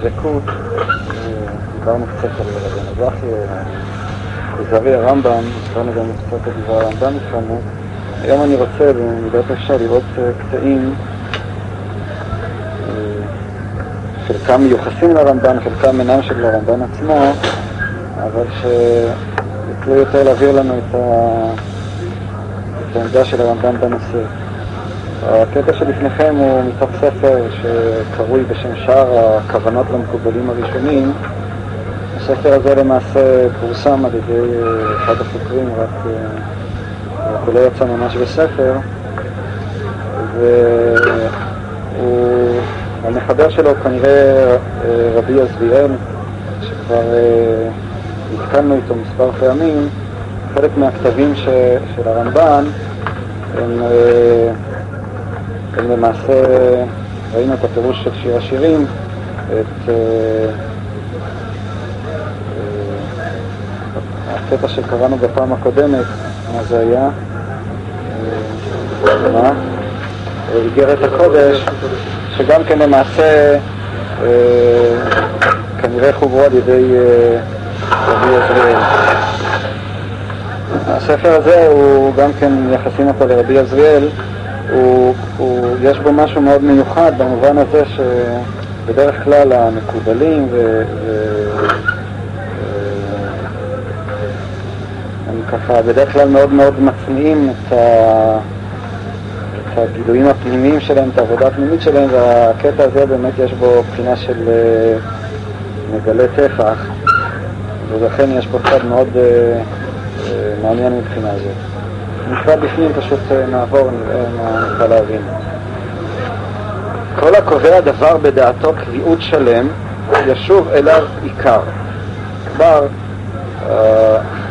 דבקות, דיברנו קצת על רבי מזרחי, כוזרי הרמב"ם, דיברנו גם קצת על דבר הרמב"ם התחלנו. היום אני רוצה במידת אפשר לראות קטעים, חלקם מיוחסים לרמב"ן, חלקם אינם של הרמב"ן עצמו, אבל שיוכלו יותר להעביר לנו את, העמדה של הרמב"ן בנושא. הקטע שלפניכם הוא מתוך ספר שקרוי בשם שער הכוונות למקובלים הראשונים. הספר הזה למעשה פורסם על ידי אחד החוקרים, רק הוא לא יצא ממש בספר, והמחבר שלו כנראה רבי עזביאל, שכבר התקלנו איתו מספר פעמים, חלק מהכתבים ש, של הרמב"ן הם הם למעשה, ראינו את הפירוש של שיר השירים, את uh, uh, הקטע שקראנו בפעם הקודמת, מה זה היה? Uh, מה? איגרת הקודש, שגם כן למעשה כנראה חוברו על ידי רבי עזריאל. הספר הזה הוא גם כן מייחסים אותו לרבי עזריאל הוא, יש בו משהו מאוד מיוחד במובן הזה שבדרך כלל המקובלים ו, ו, הם ככה בדרך כלל מאוד מאוד מצניעים את, ה, את הגילויים הפנימיים שלהם, את העבודה הפנימית שלהם והקטע הזה באמת יש בו בחינה של מגלה טפח ולכן יש פה צד מאוד uh, מעניין מבחינה הזאת. נקרא בפנים, פשוט נעבור, נוכל להבין. כל הקובע דבר בדעתו קביעות שלם, ישוב אליו עיקר. כבר,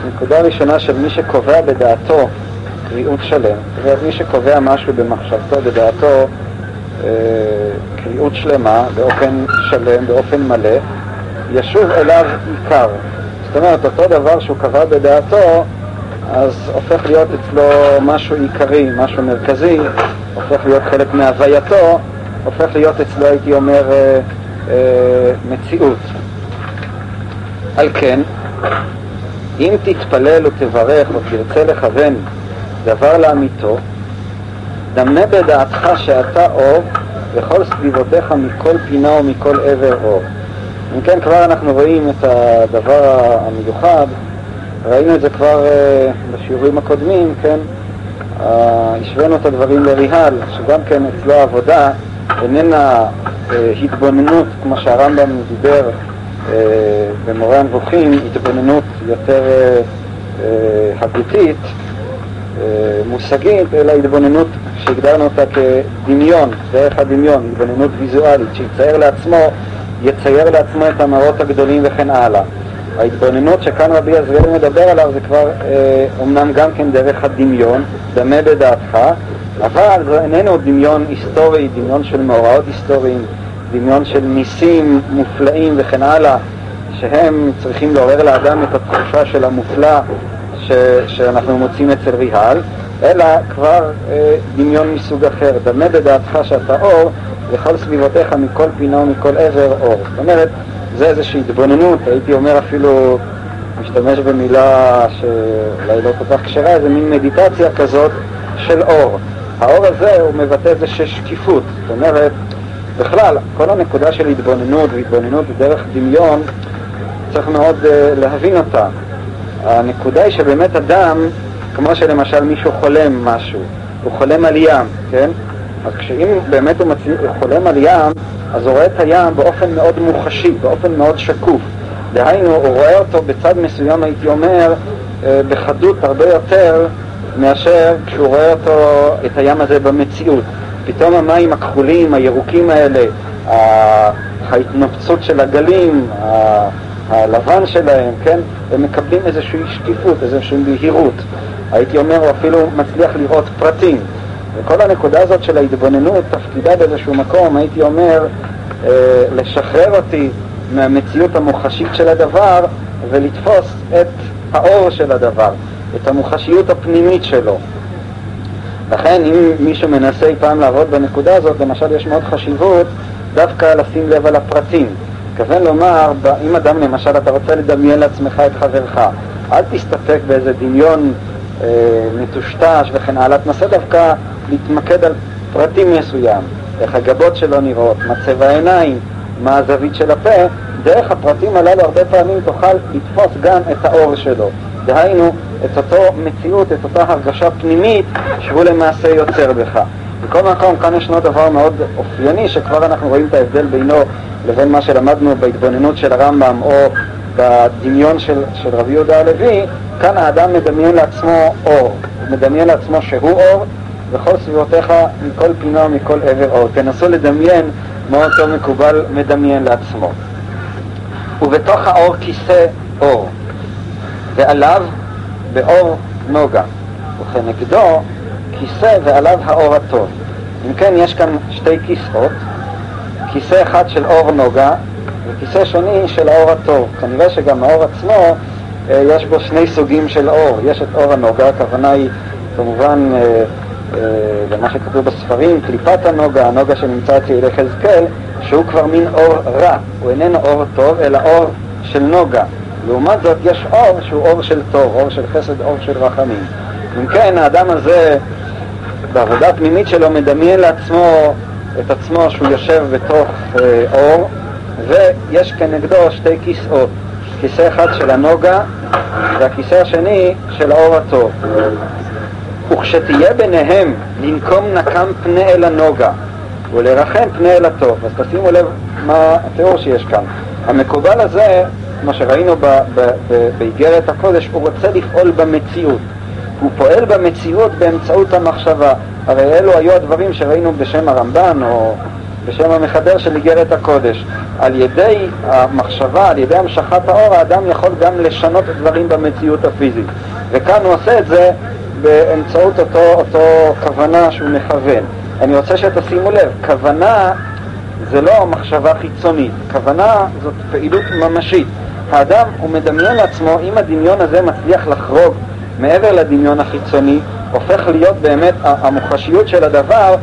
הנקודה הראשונה של מי שקובע בדעתו קביעות שלם, מי שקובע משהו במחשבתו, בדעתו, קביעות שלמה, באופן שלם, באופן מלא, ישוב אליו עיקר. זאת אומרת, אותו דבר שהוא קבע בדעתו, אז הופך להיות אצלו משהו עיקרי, משהו מרכזי, הופך להיות חלק מהווייתו, הופך להיות אצלו, הייתי אומר, אה, אה, מציאות. על כן, אם תתפלל ותברך או תרצה לכוון דבר לאמיתו, דמה בדעתך שאתה אור וכל סביבותיך מכל פינה ומכל עבר אור. אם כן, כבר אנחנו רואים את הדבר המיוחד ראינו את זה כבר uh, בשיעורים הקודמים, כן? Uh, השווינו את הדברים לריהל, שגם כן אצלו העבודה איננה uh, התבוננות, כמו שהרמב"ם דיבר uh, במורה הנבוכים, התבוננות יותר uh, הגותית, uh, מושגית, אלא התבוננות שהגדרנו אותה כדמיון, דרך הדמיון, התבוננות ויזואלית, שיצייר לעצמו, יצייר לעצמו את המראות הגדולים וכן הלאה. ההתבוננות שכאן רבי עזריאל מדבר עליו זה כבר אה, אומנם גם כן דרך הדמיון, דמה בדעתך, אבל זה איננו דמיון היסטורי, דמיון של מאורעות היסטוריים, דמיון של ניסים מופלאים וכן הלאה, שהם צריכים לעורר לאדם את התחושה של המופלא ש, שאנחנו מוצאים אצל ריהל, אלא כבר אה, דמיון מסוג אחר, דמה בדעתך שאתה אור, וכל סביבותיך מכל פינה ומכל עבר אור. זאת אומרת, זה איזושהי התבוננות, הייתי אומר אפילו, משתמש במילה שאולי לא כל כך כשרה, איזה מין מדיטציה כזאת של אור. האור הזה הוא מבטא איזושהי שקיפות, זאת אומרת, בכלל, כל הנקודה של התבוננות והתבוננות דרך דמיון, צריך מאוד uh, להבין אותה. הנקודה היא שבאמת אדם, כמו שלמשל מישהו חולם משהו, הוא חולם על ים, כן? אז כשאם באמת הוא מצליח, חולם על ים, אז הוא רואה את הים באופן מאוד מוחשי, באופן מאוד שקוף. דהיינו, הוא רואה אותו בצד מסוים, הייתי אומר, בחדות הרבה יותר מאשר כשהוא רואה אותו, את הים הזה במציאות. פתאום המים הכחולים, הירוקים האלה, ההתנפצות של הגלים, הלבן שלהם, כן, הם מקבלים איזושהי שקיפות, איזושהי בהירות. הייתי אומר, הוא אפילו מצליח לראות פרטים. וכל הנקודה הזאת של ההתבוננות תפקידה באיזשהו מקום, הייתי אומר, אה, לשחרר אותי מהמציאות המוחשית של הדבר ולתפוס את האור של הדבר, את המוחשיות הפנימית שלו. לכן אם מישהו מנסה אי פעם לעבוד בנקודה הזאת, למשל יש מאוד חשיבות דווקא לשים לב על הפרטים. מתכוון לומר, אם אדם למשל, אתה רוצה לדמיין לעצמך את חברך, אל תסתפק באיזה דמיון אה, מטושטש וכן הלאה, תנסה דווקא להתמקד על פרטים מסוים, איך הגבות שלו נראות, מה צבע העיניים, מה הזווית של הפה, דרך הפרטים הללו הרבה פעמים תוכל לתפוס גם את האור שלו. דהיינו, את אותו מציאות, את אותה הרגשה פנימית שהוא למעשה יוצר בך. בכל מקום, כאן ישנו דבר מאוד אופייני, שכבר אנחנו רואים את ההבדל בינו לבין מה שלמדנו בהתבוננות של הרמב"ם או בדמיון של, של רבי יהודה הלוי, כאן האדם מדמיין לעצמו אור, הוא מדמיין לעצמו שהוא אור, וכל סביבותיך מכל פינה ומכל עבר אור. תנסו לדמיין מה אותו מקובל מדמיין לעצמו. ובתוך האור כיסא אור, ועליו באור נוגה, וכנגדו כיסא ועליו האור הטוב. אם כן, יש כאן שתי כיסאות, כיסא אחד של אור נוגה וכיסא שני של האור הטוב. כנראה שגם האור עצמו, אה, יש בו שני סוגים של אור. יש את אור הנוגה, הכוונה היא כמובן אה, למה אה, שכתוב בספרים, קליפת הנוגה, הנוגה שנמצא אצל יחזקאל, שהוא כבר מין אור רע, הוא איננו אור טוב, אלא אור של נוגה. לעומת זאת יש אור שהוא אור של טוב, אור של חסד, אור של רחמים. אם כן, האדם הזה, בעבודה הפנימית שלו, מדמיין לעצמו את עצמו שהוא יושב בתוך אה, אור, ויש כנגדו שתי כיסאות, כיסא אחד של הנוגה והכיסא השני של האור הטוב. וכשתהיה ביניהם לנקום נקם פני אל הנוגה ולרחם פני אל הטוב. אז תשימו לב מה התיאור שיש כאן. המקובל הזה, כמו שראינו באיגרת הקודש, הוא רוצה לפעול במציאות. הוא פועל במציאות באמצעות המחשבה. הרי אלו היו הדברים שראינו בשם הרמב"ן או בשם המחבר של איגרת הקודש. על ידי המחשבה, על ידי המשכת האור, האדם יכול גם לשנות דברים במציאות הפיזית. וכאן הוא עושה את זה באמצעות אותו, אותו כוונה שהוא מכוון. אני רוצה שתשימו לב, כוונה זה לא מחשבה חיצונית, כוונה זאת פעילות ממשית. האדם, הוא מדמיין לעצמו, אם הדמיון הזה מצליח לחרוג מעבר לדמיון החיצוני, הופך להיות באמת המוחשיות של הדבר,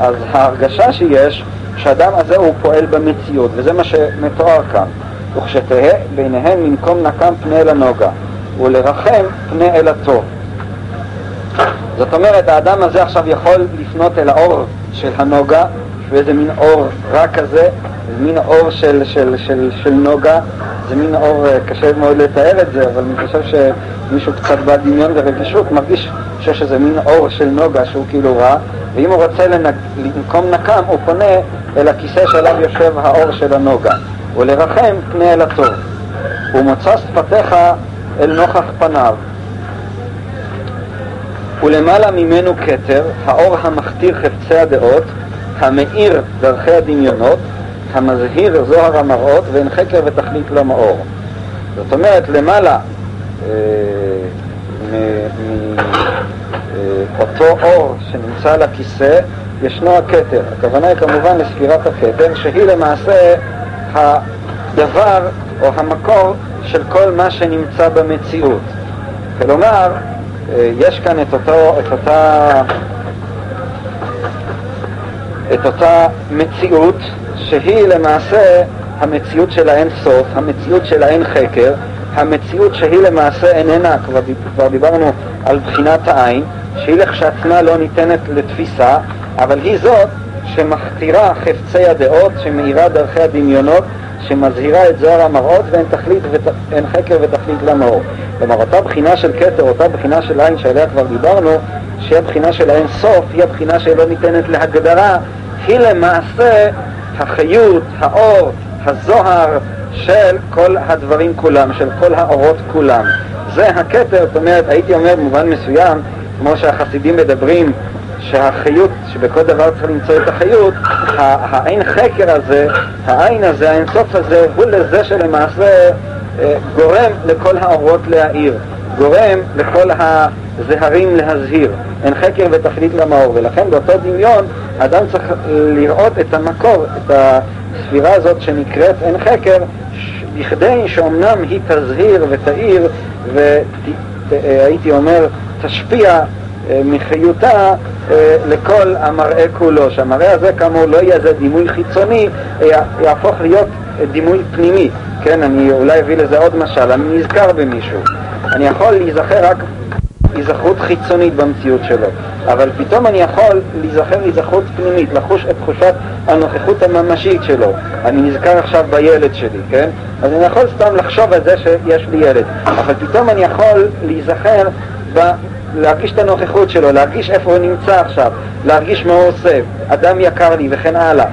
אז ההרגשה שיש, שהאדם הזה הוא פועל במציאות, וזה מה שמתואר כאן. וכשתהא ביניהם לנקום נקם פני אל הנוגה, ולרחם פני אל הטוב. זאת אומרת, האדם הזה עכשיו יכול לפנות אל האור של הנוגה, שהוא איזה מין אור רע כזה, זה מין אור של, של, של, של נוגה, זה מין אור, אה, קשה מאוד לתאר את זה, אבל אני חושב שמישהו קצת בעל דמיון ורגישות מרגיש שיש איזה מין אור של נוגה שהוא כאילו רע, ואם הוא רוצה לנק, לנקום נקם, הוא פונה אל הכיסא שעליו יושב האור של הנוגה, ולרחם פני אל הטוב. ומוצא שפתיך אל נוכח פניו. ולמעלה ממנו כתר, האור המכתיר חפצי הדעות, המאיר דרכי הדמיונות, המזהיר זוהר המראות, ואין חקר ותכלית לו מאור. זאת אומרת, למעלה אה, מאותו אה, אור שנמצא על הכיסא, ישנו הכתר. הכוונה היא כמובן לספירת הכתר, שהיא למעשה הדבר או המקור של כל מה שנמצא במציאות. כלומר, אה, יש כאן את, אותו, את, אותה, את אותה מציאות שהיא למעשה המציאות של האין סוף, המציאות של האין חקר, המציאות שהיא למעשה איננה, כבר, דיברנו על בחינת העין, שהיא לכשעצמה לא ניתנת לתפיסה, אבל היא זאת שמכתירה חפצי הדעות, שמאירה דרכי הדמיונות, שמזהירה את זוהר המראות ואין תכלית ואין חקר ותכלית למאור. כלומר, אותה בחינה של כתר, אותה בחינה של עין שעליה כבר דיברנו, שהיא הבחינה של האין סוף, היא הבחינה שלא ניתנת להגדרה, היא למעשה החיות, האור, הזוהר של כל הדברים כולם, של כל האורות כולם. זה הכתר, זאת אומרת, הייתי אומר במובן מסוים, כמו שהחסידים מדברים, שהחיות, שבכל דבר צריך למצוא את החיות, האין חקר הזה, העין הזה, האינסוף הזה, הוא לזה שלמעשה אה, גורם לכל האורות להאיר, גורם לכל הזהרים להזהיר. אין חקר ותכלית למאור, ולכן באותו דמיון אדם צריך לראות את המקור, את הספירה הזאת שנקראת אין חקר, בכדי שאומנם היא תזהיר ותאיר והייתי אומר תשפיע אה, מחיותה אה, לכל המראה כולו, שהמראה הזה כאמור לא יהיה איזה דימוי חיצוני, יהפוך להיות דימוי פנימי, כן, אני אולי אביא לזה עוד משל, אני נזכר במישהו. אני יכול להיזכר רק היזכרות חיצונית במציאות שלו, אבל פתאום אני יכול להיזכר היזכרות פנימית, לחוש את תחושת הנוכחות הממשית שלו. אני נזכר עכשיו בילד שלי, כן? אז אני יכול סתם לחשוב על זה שיש לי ילד, אבל פתאום אני יכול להיזכר ב... להרגיש את הנוכחות שלו, להרגיש איפה הוא נמצא עכשיו, להרגיש מה הוא עושה, אדם יקר לי וכן הלאה,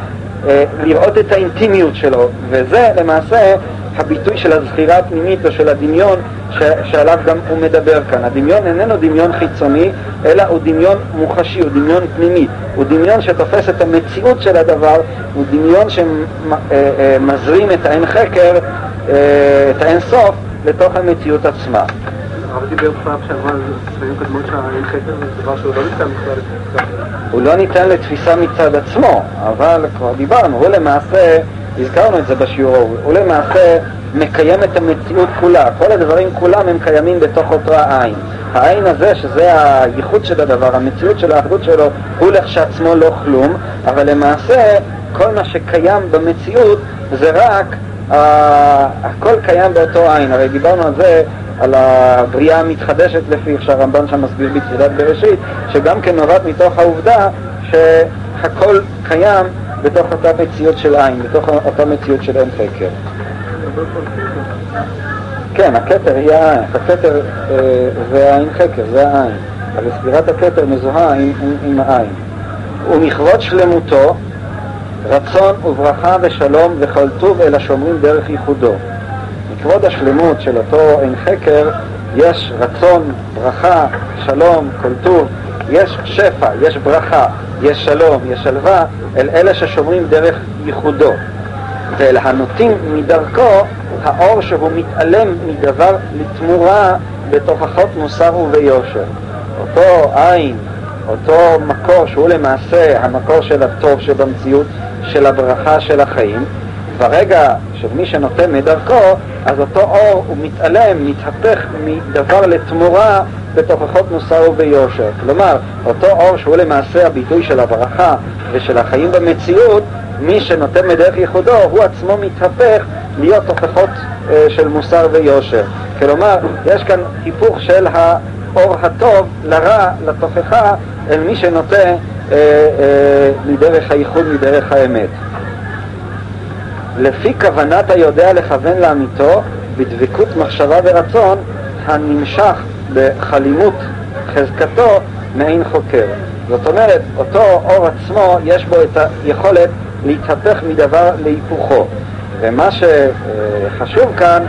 אה, לראות את האינטימיות שלו, וזה למעשה הביטוי של הזכירה הפנימית או של הדמיון ש- שעליו גם הוא מדבר כאן. הדמיון איננו דמיון חיצוני, אלא הוא דמיון מוחשי, הוא דמיון פנימי. הוא דמיון שתופס את המציאות של הדבר, הוא דמיון שמזרים אה, אה, את האין חקר, את האין סוף, לתוך המציאות עצמה. הרב דיבר פעם שעברה על ספרים קודמות שהאין חקר זה דבר שהוא לא ניתן בכלל לתפיסה. הוא לא ניתן לתפיסה מצד עצמו, אבל כבר דיברנו, הוא למעשה, הזכרנו את זה בשיעור, הוא למעשה מקיים את המציאות כולה, כל הדברים כולם הם קיימים בתוך אותו העין. העין הזה, שזה הייחוד של הדבר, המציאות של האחדות שלו, הוא לכשעצמו לא כלום, אבל למעשה כל מה שקיים במציאות זה רק, uh, הכל קיים באותו עין, הרי דיברנו על זה על הבריאה המתחדשת לפי איך שהרמב"ן שם מסביר בתחילת בראשית, שגם כן נובעת מתוך העובדה שהכל קיים בתוך אותה מציאות של עין, בתוך אותה מציאות של אין חקר. כן, הכתר היא העין, הכתר אה, זה העין חקר, זה העין. אבל ספירת הכתר מזוהה עם, עם, עם העין. ומכבוד שלמותו, רצון וברכה ושלום וכל טוב אל השומרים דרך ייחודו. מכבוד השלמות של אותו עין חקר יש רצון, ברכה, שלום, כל טוב, יש שפע, יש ברכה, יש שלום, יש שלווה, אל אלה ששומרים דרך ייחודו. ואל הנוטים מדרכו, האור שהוא מתעלם מדבר לתמורה בתוכחות מוסר וביושר. אותו עין, אותו מקור שהוא למעשה המקור של הטוב שבמציאות, של הברכה של החיים, ברגע של מי שנוטה מדרכו, אז אותו אור הוא מתעלם, מתהפך מדבר לתמורה בתוכחות מוסר וביושר. כלומר, אותו אור שהוא למעשה הביטוי של הברכה ושל החיים במציאות, מי שנוטה מדרך ייחודו, הוא עצמו מתהפך להיות תוכחות אה, של מוסר ויושר. כלומר, יש כאן היפוך של האור הטוב לרע, לתוכחה, אל מי שנוטה אה, אה, מדרך הייחוד, מדרך האמת. לפי כוונת היודע לכוון לאמיתו, בדבקות מחשבה ורצון, הנמשך בחלימות חזקתו מעין חוקר. זאת אומרת, אותו אור עצמו, יש בו את היכולת להתהפך מדבר להיפוכו. ומה שחשוב כאן,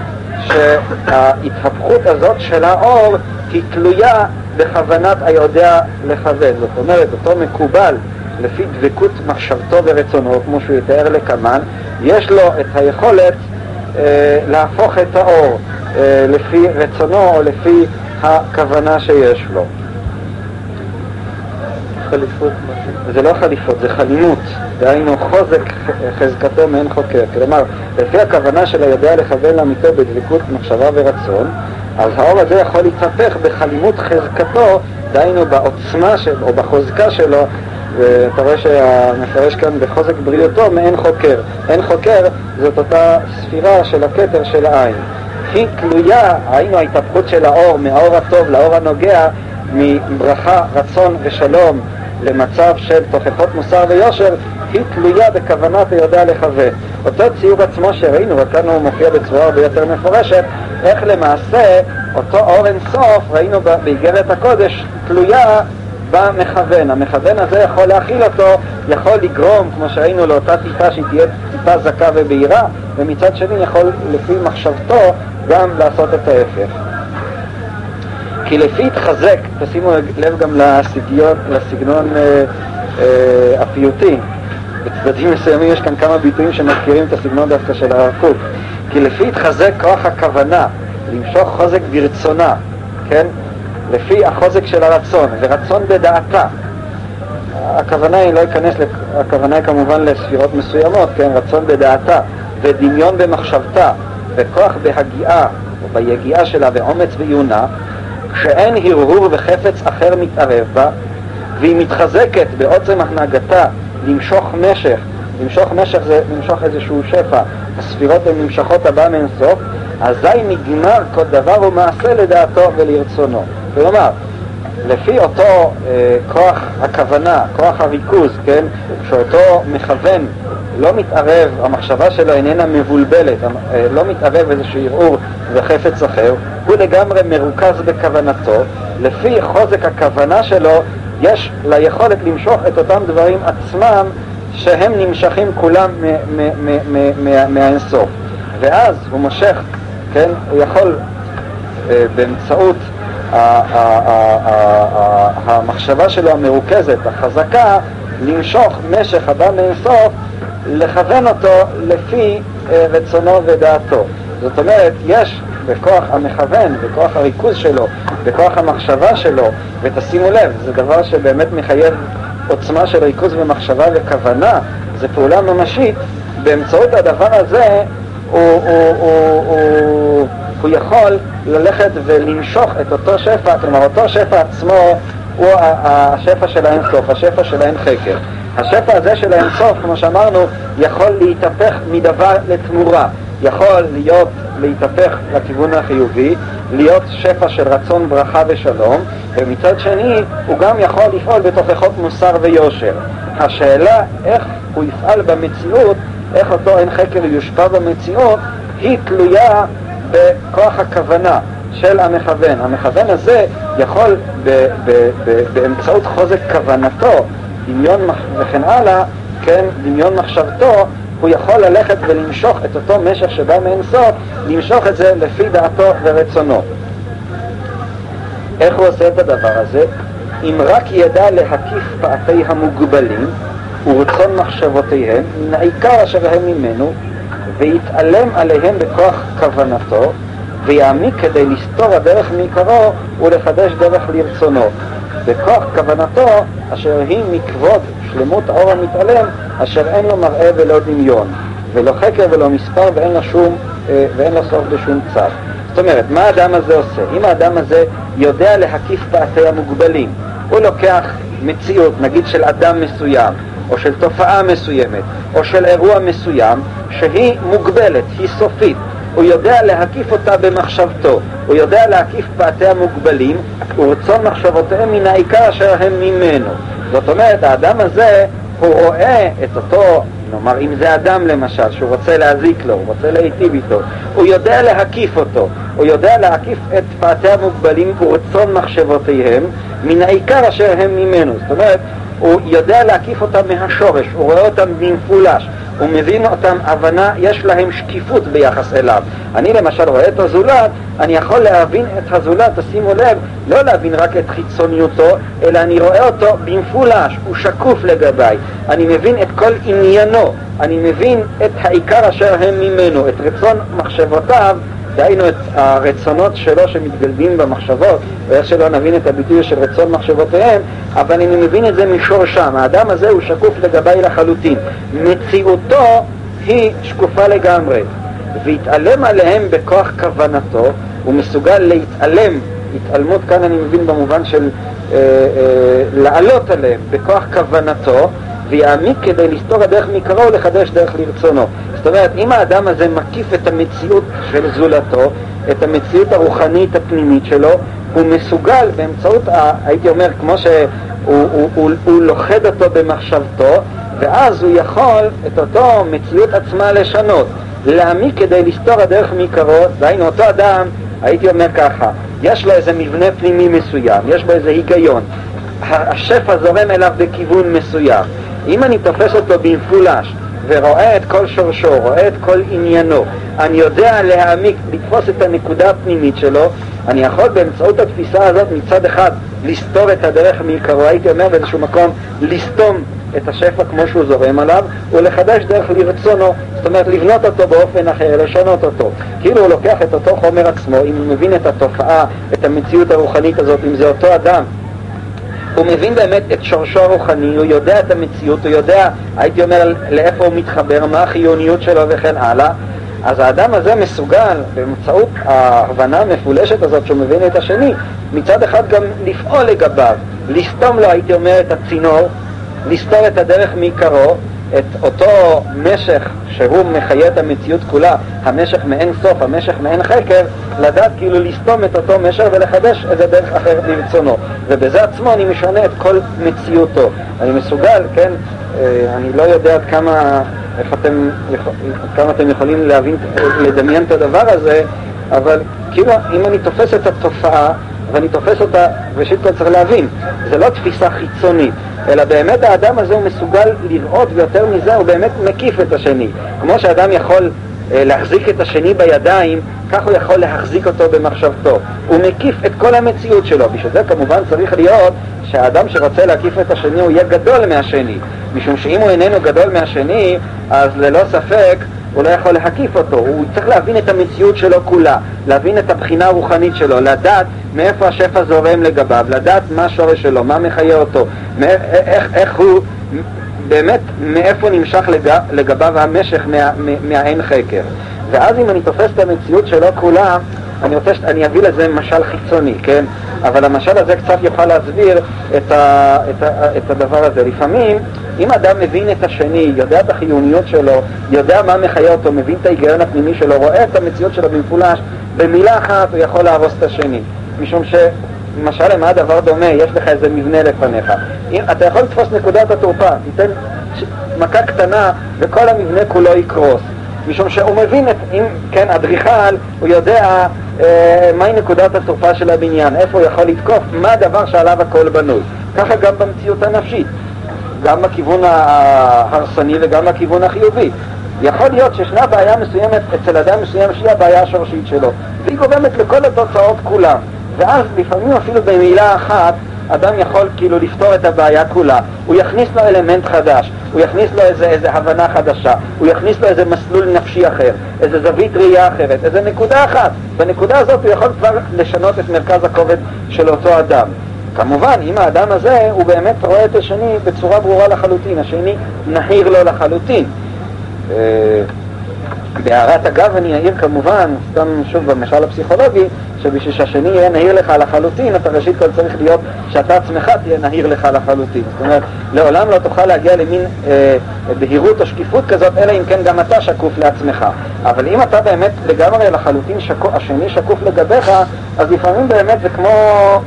שההתהפכות הזאת של האור היא תלויה בכוונת היודע לכוון. זאת אומרת, אותו מקובל לפי דבקות מחשבתו ורצונו, כמו שהוא יתאר לקמן, יש לו את היכולת אה, להפוך את האור אה, לפי רצונו או לפי הכוונה שיש לו. חליפות זה לא חליפות, זה חלימות, דהיינו חוזק חזקתו מעין חוקר. כלומר, לפי הכוונה של היודע לכוון לאמיתו בדבקות מחשבה ורצון, אז האור הזה יכול להתהפך בחלימות חזקתו, דהיינו בעוצמה של, או בחוזקה שלו, ואתה רואה שהמפרש כאן בחוזק בריאותו מעין חוקר. אין חוקר זאת אותה ספירה של הכתר של העין. היא תלויה, היינו ההתהפכות של האור מהאור הטוב לאור הנוגע, מברכה, רצון ושלום למצב של תוכחות מוסר ויושר, היא תלויה בכוונת היודע לכוון. אותו ציור עצמו שראינו, וכאן הוא מופיע בצורה הרבה יותר מפורשת, איך למעשה אותו אור אינסוף, ראינו באיגרת הקודש, תלויה במכוון. המכוון הזה יכול להכיל אותו, יכול לגרום, כמו שהיינו, לאותה טיפה שהיא תהיה טיפה זכה ובהירה, ומצד שני יכול לפי מחשבתו גם לעשות את ההפך. כי לפי התחזק, תשימו לב גם לסגנון, לסגנון אה, אה, הפיוטי, בצדדים מסוימים יש כאן כמה ביטויים שמזכירים את הסגנון דווקא של הרב קוק, כי לפי התחזק כוח הכוונה, למשוך חוזק ברצונה, כן? לפי החוזק של הרצון, ורצון בדעתה. הכוונה היא, לא אכנס, הכוונה היא כמובן לספירות מסוימות, כן? רצון בדעתה, ודמיון במחשבתה, וכוח בהגיעה, או ביגיעה שלה, ואומץ ועיונה, כשאין הרהור וחפץ אחר מתערב בה, והיא מתחזקת בעוצם הנהגתה למשוך משך למשוך משך זה למשוך איזשהו שפע, הספירות הן נמשכות הבא מאינסוף, אזי נגמר כל דבר ומעשה לדעתו ולרצונו. כלומר, לפי אותו אה, כוח הכוונה, כוח הריכוז, כן, שאותו מכוון לא מתערב, המחשבה שלו איננה מבולבלת, אה, לא מתערב איזשהו ערעור וחפץ אחר, הוא לגמרי מרוכז בכוונתו, לפי חוזק הכוונה שלו יש ליכולת למשוך את אותם דברים עצמם שהם נמשכים כולם מהאינסוף. ואז הוא מושך, כן, הוא יכול אה, באמצעות המחשבה שלו המרוכזת, החזקה, למשוך משך הבא מאינסוף, לכוון אותו לפי אה, רצונו ודעתו. זאת אומרת, יש בכוח המכוון, בכוח הריכוז שלו, בכוח המחשבה שלו, ותשימו לב, זה דבר שבאמת מחייב עוצמה של ריכוז ומחשבה וכוונה, זו פעולה ממשית, באמצעות הדבר הזה הוא, הוא, הוא, הוא, הוא יכול ללכת ולמשוך את אותו שפע, כלומר אותו שפע עצמו הוא השפע של האינסוף, השפע של האין חקר. השפע הזה של האינסוף, כמו שאמרנו, יכול להתהפך מדבר לתמורה. יכול להיות, להתהפך לכיוון החיובי, להיות שפע של רצון, ברכה ושלום, ומצד שני הוא גם יכול לפעול בתוכחות מוסר ויושר. השאלה איך הוא יפעל במציאות, איך אותו אין חקר יושפע במציאות, היא תלויה בכוח הכוונה של המכוון. המכוון הזה יכול ב- ב- ב- באמצעות חוזק כוונתו, דמיון וכן הלאה, כן, דמיון מחשבתו, הוא יכול ללכת ולמשוך את אותו משך שבא מאינסוף, למשוך את זה לפי דעתו ורצונו. איך הוא עושה את הדבר הזה? אם רק ידע להקיף פעתי המוגבלים ורצון מחשבותיהם מן העיקר אשר הם ממנו, ויתעלם עליהם בכוח כוונתו, ויעמיק כדי לסתור הדרך מעיקרו ולחדש דרך לרצונו. בכוח כוונתו אשר היא מכבוד שלמות האור המתעלם אשר אין לו מראה ולא דמיון ולא חקר ולא מספר ואין לו, שום, אה, ואין לו סוף בשום צד. זאת אומרת, מה האדם הזה עושה? אם האדם הזה יודע להקיף פעתי המוגבלים, הוא לוקח מציאות, נגיד של אדם מסוים, או של תופעה מסוימת, או של אירוע מסוים, שהיא מוגבלת, היא סופית, הוא יודע להקיף אותה במחשבתו, הוא יודע להקיף פעתי המוגבלים ורצון מחשבותיהם מן העיקר אשר הם ממנו. זאת אומרת, האדם הזה, הוא רואה את אותו, נאמר, אם זה אדם למשל, שהוא רוצה להזיק לו, הוא רוצה להיטיב איתו, הוא יודע להקיף אותו, הוא יודע להקיף את פעתי המוגבלים ורצון מחשבותיהם מן העיקר אשר הם ממנו. זאת אומרת, הוא יודע להקיף אותם מהשורש, הוא רואה אותם במפולש, הוא מבין אותם הבנה, יש להם שקיפות ביחס אליו. אני למשל רואה את הזולת, אני יכול להבין את הזולת, תשימו לב, לא להבין רק את חיצוניותו, אלא אני רואה אותו במפולש, הוא שקוף לגביי. אני מבין את כל עניינו, אני מבין את העיקר אשר הם ממנו, את רצון מחשבותיו דהיינו את הרצונות שלו שמתגלדים במחשבות, ואיך שלא נבין את הביטוי של רצון מחשבותיהם, אבל אני מבין את זה משורשם. האדם הזה הוא שקוף לגביי לחלוטין. מציאותו היא שקופה לגמרי. והתעלם עליהם בכוח כוונתו, הוא מסוגל להתעלם, התעלמות כאן אני מבין במובן של אה, אה, לעלות עליהם בכוח כוונתו, ויעמיק כדי לסתור הדרך מקרו ולחדש דרך לרצונו. זאת אומרת, אם האדם הזה מקיף את המציאות של זולתו, את המציאות הרוחנית הפנימית שלו, הוא מסוגל באמצעות, ה, הייתי אומר, כמו שהוא הוא, הוא, הוא לוכד אותו במחשבתו, ואז הוא יכול את אותו מציאות עצמה לשנות, להעמיק כדי לסתור הדרך מקרו, דהיינו אותו אדם, הייתי אומר ככה, יש לו איזה מבנה פנימי מסוים, יש בו איזה היגיון, השפע זורם אליו בכיוון מסוים. אם אני תופס אותו במפולש ורואה את כל שורשו, רואה את כל עניינו, אני יודע להעמיק, לתפוס את הנקודה הפנימית שלו, אני יכול באמצעות התפיסה הזאת מצד אחד לסתור את הדרך מעיקרו, הייתי אומר באיזשהו מקום לסתום את השפע כמו שהוא זורם עליו, ולחדש דרך לרצונו, זאת אומרת לבנות אותו באופן אחר, לשנות אותו. כאילו הוא לוקח את אותו חומר עצמו, אם הוא מבין את התופעה, את המציאות הרוחנית הזאת, אם זה אותו אדם הוא מבין באמת את שורשו הרוחני, הוא יודע את המציאות, הוא יודע, הייתי אומר, לאיפה הוא מתחבר, מה החיוניות שלו וכן הלאה. אז האדם הזה מסוגל, באמצעות ההבנה המפולשת הזאת שהוא מבין את השני, מצד אחד גם לפעול לגביו, לסתום לו, הייתי אומר, את הצינור, לסתור את הדרך מעיקרו, את אותו משך שהוא מחיה את המציאות כולה, המשך מאין סוף, המשך מאין חקר, לדעת כאילו לסתום את אותו משך ולחדש איזה דרך אחרת מרצונו. ובזה עצמו אני משנה את כל מציאותו. אני מסוגל, כן, אה, אני לא יודע עד כמה, איך אתם, כמה אתם יכולים להבין, לדמיין את הדבר הזה, אבל כאילו אם אני תופס את התופעה ואני תופס אותה, ראשית כל צריך להבין, זה לא תפיסה חיצונית, אלא באמת האדם הזה הוא מסוגל לראות, ויותר מזה הוא באמת מקיף את השני. כמו שאדם יכול אה, להחזיק את השני בידיים, כך הוא יכול להחזיק אותו במחשבתו. הוא מקיף את כל המציאות שלו. בשביל זה כמובן צריך להיות שהאדם שרוצה להקיף את השני הוא יהיה גדול מהשני. משום שאם הוא איננו גדול מהשני, אז ללא ספק הוא לא יכול להקיף אותו, הוא צריך להבין את המציאות שלו כולה, להבין את הבחינה הרוחנית שלו, לדעת מאיפה השפע זורם לגביו, לדעת מה השורש שלו, מה מחיה אותו, איך, איך הוא, באמת מאיפה נמשך לג, לגביו המשך מה, מה, מהאין חקר. ואז אם אני תופס את המציאות שלו כולה, אני רוצה שאני אביא לזה משל חיצוני, כן? אבל המשל הזה קצת יוכל להסביר את, ה, את, ה, את הדבר הזה. לפעמים, אם אדם מבין את השני, יודע את החיוניות שלו, יודע מה מחיה אותו, מבין את ההיגיון הפנימי שלו, רואה את המציאות שלו במפולש, במילה אחת הוא יכול להרוס את השני. משום ש... למשל, למה הדבר דומה? יש לך איזה מבנה לפניך. אם, אתה יכול לתפוס נקודת התורפה, תיתן מכה קטנה וכל המבנה כולו יקרוס. משום שהוא מבין, את, אם כן, אדריכל, הוא יודע אה, מהי נקודת התורפה של הבניין, איפה הוא יכול לתקוף, מה הדבר שעליו הכל בנוי. ככה גם במציאות הנפשית, גם בכיוון ההרסני וגם בכיוון החיובי. יכול להיות שישנה בעיה מסוימת אצל אדם מסוים שהיא הבעיה השורשית שלו, והיא גורמת לכל התוצאות כולן. ואז לפעמים אפילו במילה אחת אדם יכול כאילו לפתור את הבעיה כולה. הוא יכניס לו אלמנט חדש, הוא יכניס לו איזה, איזה הבנה חדשה, הוא יכניס לו איזה מסלול נפשי אחר, איזה זווית ראייה אחרת, איזה נקודה אחת. בנקודה הזאת הוא יכול כבר לשנות את מרכז הכובד של אותו אדם. כמובן, אם האדם הזה, הוא באמת רואה את השני בצורה ברורה לחלוטין, השני נהיר לו לחלוטין. אה, בהערת אגב אני אעיר כמובן, סתם שוב במשל הפסיכולוגי, שבשביל שהשני יהיה נהיר לך לחלוטין, אתה ראשית כל צריך להיות שאתה עצמך תהיה נהיר לך לחלוטין. זאת אומרת, לעולם לא תוכל להגיע למין אה, בהירות או שקיפות כזאת, אלא אם כן גם אתה שקוף לעצמך. אבל אם אתה באמת לגמרי לחלוטין שקוף, השני שקוף לגביך, אז לפעמים באמת זה כמו,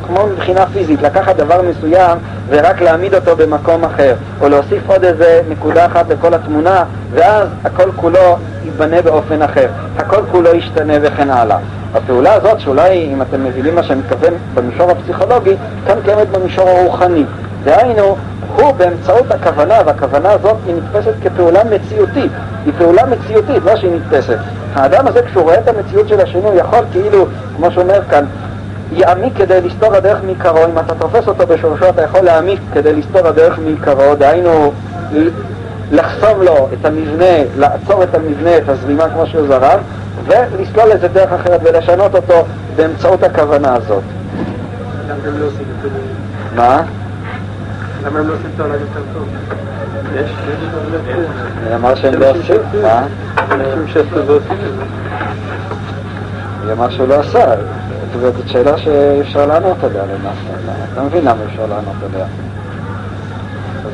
כמו מבחינה פיזית, לקחת דבר מסוים ורק להעמיד אותו במקום אחר, או להוסיף עוד איזה נקודה אחת לכל התמונה, ואז הכל כולו ייבנה באופן אחר, הכל כולו ישתנה וכן הלאה. הפעולה הזאת, שאולי אם אתם מבינים מה שאני מתכוון במישור הפסיכולוגי, כאן קיימת במישור הרוחני. דהיינו, הוא באמצעות הכוונה, והכוונה הזאת היא נתפסת כפעולה מציאותית, היא פעולה מציאותית, לא שהיא נתפסת. האדם הזה כשהוא רואה את המציאות של השני, הוא יכול כאילו, כמו שאומר כאן, יעמיק כדי לסתור הדרך מעיקרו, אם אתה תופס אותו בשורשו אתה יכול להעמיק כדי לסתור הדרך מעיקרו, דהיינו לחסום לו את המבנה, לעצור את המבנה, את הזרימה כמו שהוא זרם, ולסלול איזה דרך אחרת ולשנות אותו באמצעות הכוונה הזאת. מה? למה הם לא עושים את העולם יותר טוב? יש, היא אמרה שהם לא עושים, מה? אנשים שעשו ועושים את זה. היא אמרה שהוא לא עשה, זאת שאלה שאפשר לענות עליה למעשה, אתה מבין למה אפשר לענות עליה.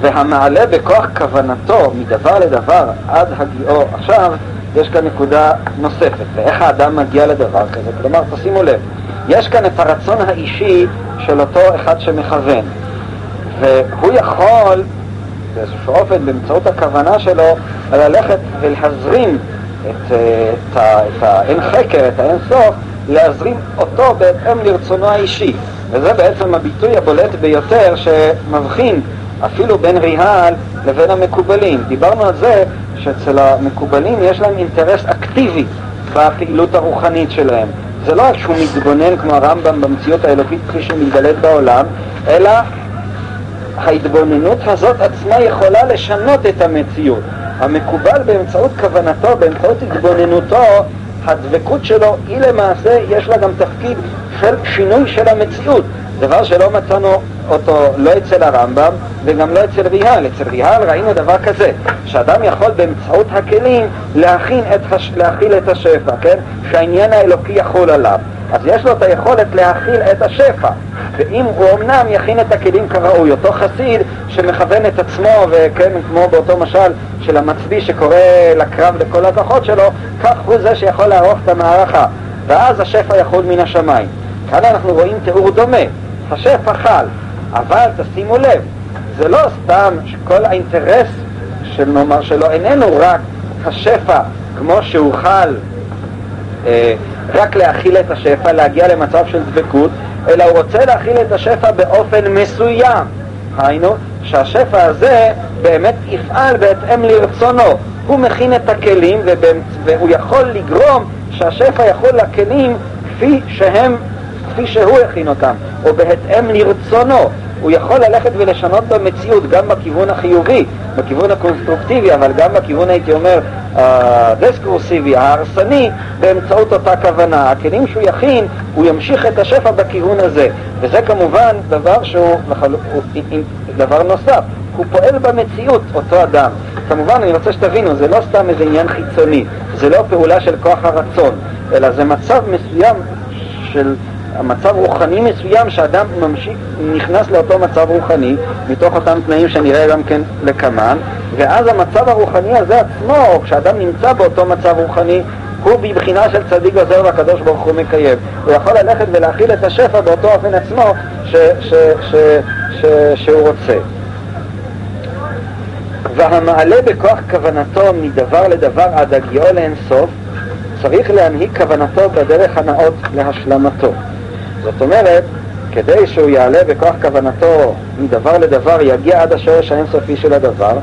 והמעלה בכוח כוונתו מדבר לדבר עד הגיעו, עכשיו יש כאן נקודה נוספת, ואיך האדם מגיע לדבר כזה, כלומר תשימו לב, יש כאן את הרצון האישי של אותו אחד שמכוון, והוא יכול באיזשהו אופן, באמצעות הכוונה שלו, ללכת ולהזרים את, את, את האין חקר, את האין סוף, להזרים אותו בהתאם לרצונו האישי. וזה בעצם הביטוי הבולט ביותר שמבחין אפילו בין ריהל לבין המקובלים. דיברנו על זה שאצל המקובלים יש להם אינטרס אקטיבי בפעילות הרוחנית שלהם. זה לא רק שהוא מתבונן כמו הרמב"ם במציאות האלוקית כפי שהיא מתגלית בעולם, אלא ההתבוננות הזאת עצמה יכולה לשנות את המציאות. המקובל באמצעות כוונתו, באמצעות התבוננותו, הדבקות שלו היא למעשה, יש לה גם תפקיד של שינוי של המציאות, דבר שלא מצאנו אותו לא אצל הרמב"ם וגם לא אצל ריהל. אצל ריהל ראינו דבר כזה, שאדם יכול באמצעות הכלים להכין את הש... להכיל את השפע, כן? שהעניין האלוקי יחול עליו. אז יש לו את היכולת להכיל את השפע. ואם הוא אמנם יכין את הכלים כראוי, אותו חסיד שמכוון את עצמו, וכן, כמו באותו משל של המצביא שקורא לקרב לכל הכוחות שלו, כך הוא זה שיכול לערוך את המערכה. ואז השפע יחול מן השמיים. כאן אנחנו רואים תיאור דומה. השפע חל, אבל תשימו לב, זה לא סתם שכל האינטרס של נאמר שלו איננו רק השפע כמו שהוא חל אה, רק להכיל את השפע, להגיע למצב של דבקות, אלא הוא רוצה להכיל את השפע באופן מסוים. היינו, שהשפע הזה באמת יפעל בהתאם לרצונו. הוא מכין את הכלים והוא יכול לגרום שהשפע יכול לכלים כפי שהם, כפי שהוא הכין אותם, או בהתאם לרצונו. הוא יכול ללכת ולשנות במציאות גם בכיוון החיובי, בכיוון הקונסטרוקטיבי, אבל גם בכיוון, הייתי אומר, הדסקורסיבי, ההרסני, באמצעות אותה כוונה. הכלים שהוא יכין, הוא ימשיך את השפע בכיוון הזה. וזה כמובן דבר שהוא דבר נוסף. הוא פועל במציאות, אותו אדם. כמובן, אני רוצה שתבינו, זה לא סתם איזה עניין חיצוני, זה לא פעולה של כוח הרצון, אלא זה מצב מסוים של מצב רוחני מסוים שאדם ממשיך, נכנס לאותו מצב רוחני מתוך אותם תנאים שנראה גם כן לקמן ואז המצב הרוחני הזה עצמו, כשאדם נמצא באותו מצב רוחני הוא בבחינה של צדיק עוזר והקדוש ברוך הוא מקיים. הוא יכול ללכת ולהכיל את השפע באותו אופן עצמו ש, ש, ש, ש, שהוא רוצה. והמעלה בכוח כוונתו מדבר לדבר עד הגיעו לאינסוף צריך להנהיג כוונתו בדרך הנאות להשלמתו. זאת אומרת, כדי שהוא יעלה בכוח כוונתו מדבר לדבר, יגיע עד השורש האינסופי של הדבר,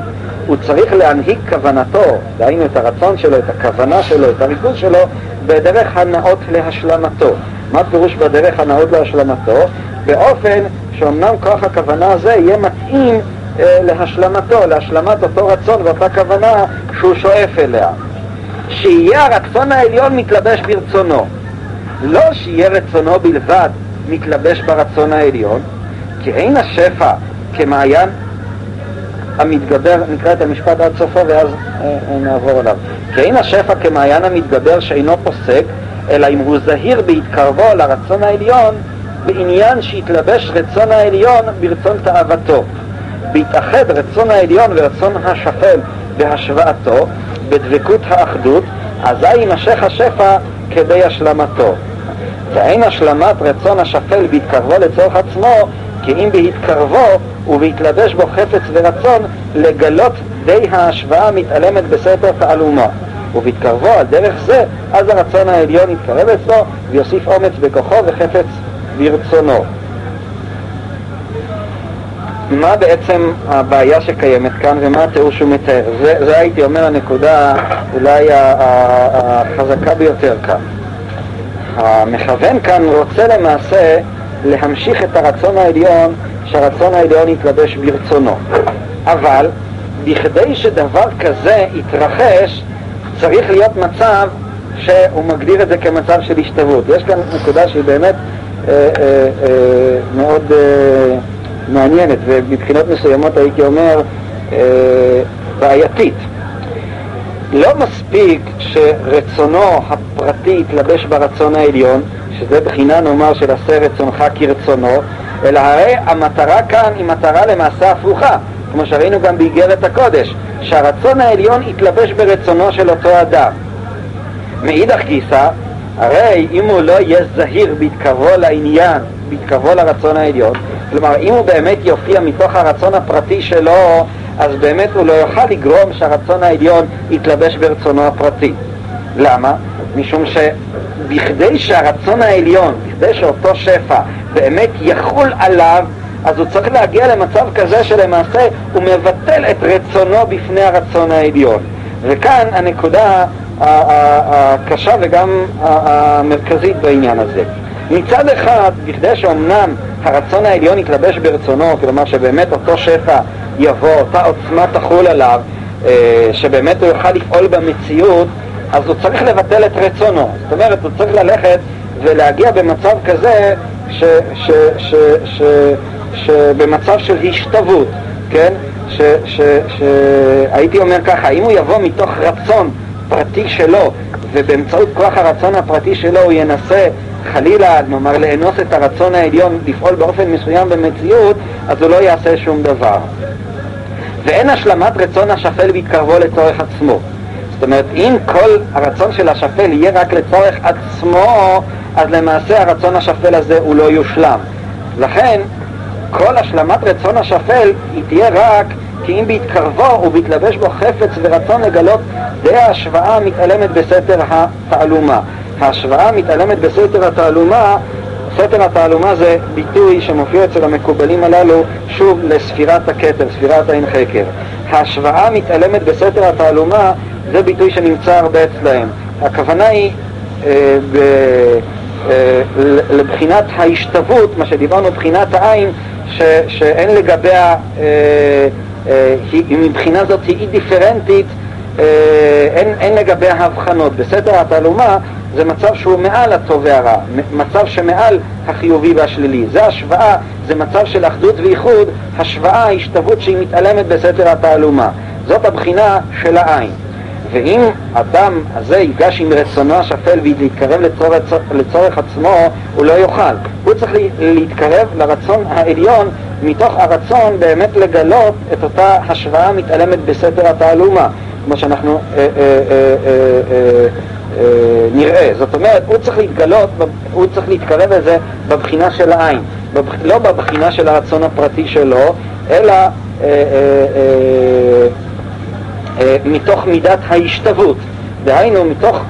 הוא צריך להנהיג כוונתו, דהיינו את הרצון שלו, את הכוונה שלו, את הריכוז שלו, בדרך הנאות להשלמתו. מה פירוש בדרך הנאות להשלמתו? באופן שאומנם כוח הכוונה הזה יהיה מתאים אה, להשלמתו, להשלמת אותו רצון ואותה כוונה שהוא שואף אליה. שיהיה הרצון העליון מתלבש ברצונו. לא שיהיה רצונו בלבד מתלבש ברצון העליון, כי אין השפע כמעיין המתגבר, נקרא את המשפט עד סופו ואז אה, אה, נעבור עליו. כי אין השפע כמעיין המתגבר שאינו פוסק, אלא אם הוא זהיר בהתקרבו לרצון העליון, בעניין שהתלבש רצון העליון ברצון תאוותו. בהתאחד רצון העליון ורצון השפל בהשוואתו, בדבקות האחדות, אזי יימשך השפע כדי השלמתו. ואין השלמת רצון השפל בהתקרבו לצורך עצמו, כי אם בהתקרבו ובהתלבש בו חפץ ורצון, לגלות די ההשוואה המתעלמת בסתר תעלומה. ובהתקרבו על דרך זה, אז הרצון העליון יתקרב אצלו ויוסיף אומץ בכוחו וחפץ ברצונו. מה בעצם הבעיה שקיימת כאן ומה התיאור שהוא מתאר? זה, זה הייתי אומר הנקודה אולי החזקה ביותר כאן. המכוון כאן רוצה למעשה להמשיך את הרצון העליון, שהרצון העליון יתלבש ברצונו. אבל בכדי שדבר כזה יתרחש, צריך להיות מצב שהוא מגדיר את זה כמצב של השתוות. יש כאן נקודה שהיא באמת אה, אה, אה, מאוד אה, מעניינת, ומבחינות מסוימות הייתי אומר אה, בעייתית. לא מספיק שרצונו הפרטי יתלבש ברצון העליון, שזה בחינה נאמר של עשה רצונך כרצונו, אלא הרי המטרה כאן היא מטרה למעשה הפוכה, כמו שראינו גם באיגרת הקודש, שהרצון העליון יתלבש ברצונו של אותו אדם. מאידך גיסא, הרי אם הוא לא יהיה זהיר בהתקרבו לעניין, בהתקרבו לרצון העליון, כלומר אם הוא באמת יופיע מתוך הרצון הפרטי שלו אז באמת הוא לא יוכל לגרום שהרצון העליון יתלבש ברצונו הפרטי. למה? משום שבכדי שהרצון העליון, בכדי שאותו שפע באמת יחול עליו, אז הוא צריך להגיע למצב כזה שלמעשה הוא מבטל את רצונו בפני הרצון העליון. וכאן הנקודה הקשה וגם המרכזית בעניין הזה. מצד אחד, בכדי שאומנם הרצון העליון יתלבש ברצונו, כלומר שבאמת אותו שפע יבוא, אותה עוצמה תחול עליו, אה, שבאמת הוא יוכל לפעול במציאות, אז הוא צריך לבטל את רצונו. זאת אומרת, הוא צריך ללכת ולהגיע במצב כזה, ש, ש, ש, ש, ש, במצב של השתוות, כן? שהייתי אומר ככה, אם הוא יבוא מתוך רצון פרטי שלו, ובאמצעות כוח הרצון הפרטי שלו הוא ינסה חלילה, נאמר, לאנוס את הרצון העליון לפעול באופן מסוים במציאות, אז הוא לא יעשה שום דבר. ואין השלמת רצון השפל בהתקרבו לצורך עצמו. זאת אומרת, אם כל הרצון של השפל יהיה רק לצורך עצמו, אז למעשה הרצון השפל הזה הוא לא יושלם. לכן, כל השלמת רצון השפל היא תהיה רק כי אם בהתקרבו ובהתלבש בו חפץ ורצון לגלות די ההשוואה המתעלמת בסתר התעלומה. ההשוואה המתעלמת בסתר התעלומה, סתר התעלומה זה ביטוי שמופיע אצל המקובלים הללו שוב לספירת הכתר, ספירת האין חקר. ההשוואה המתעלמת בסתר התעלומה זה ביטוי שנמצא הרבה אצלהם. הכוונה היא אה, ב... אה, לבחינת ההשתוות, מה שדיברנו, בחינת העין, ש, שאין לגביה, אה, אה, היא, מבחינה זאת היא אי דיפרנטית, אה, אין, אין לגביה הבחנות. בסתר התעלומה זה מצב שהוא מעל הטוב והרע, מצב שמעל החיובי והשלילי. זה השוואה, זה מצב של אחדות וייחוד, השוואה, השתוות שהיא מתעלמת בסתר התעלומה. זאת הבחינה של העין. ואם אדם הזה ייגש עם רצונו השפל ולהתקרב לצורך, לצורך עצמו, הוא לא יוכל. הוא צריך להתקרב לרצון העליון מתוך הרצון באמת לגלות את אותה השוואה המתעלמת בסתר התעלומה, כמו שאנחנו אה, אה, אה, אה, אה, נראה. זאת אומרת, הוא צריך להתגלות, הוא צריך להתקרב לזה בבחינה של העין, בבח... לא בבחינה של הרצון הפרטי שלו, אלא אה, אה, אה, אה, מתוך מידת ההשתוות, דהיינו מתוך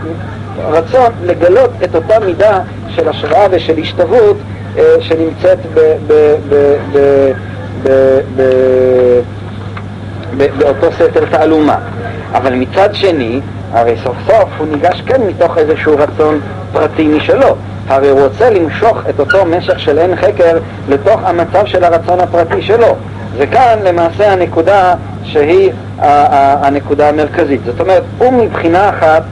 רצון לגלות את אותה מידה של השראה ושל השתוות אה, שנמצאת באותו סתר תעלומה. אבל מצד שני, הרי סוף סוף הוא ניגש כן מתוך איזשהו רצון פרטי משלו. הרי הוא רוצה למשוך את אותו משך של אין חקר לתוך המצב של הרצון הפרטי שלו. וכאן למעשה הנקודה שהיא הנקודה המרכזית. זאת אומרת, הוא מבחינה אחת,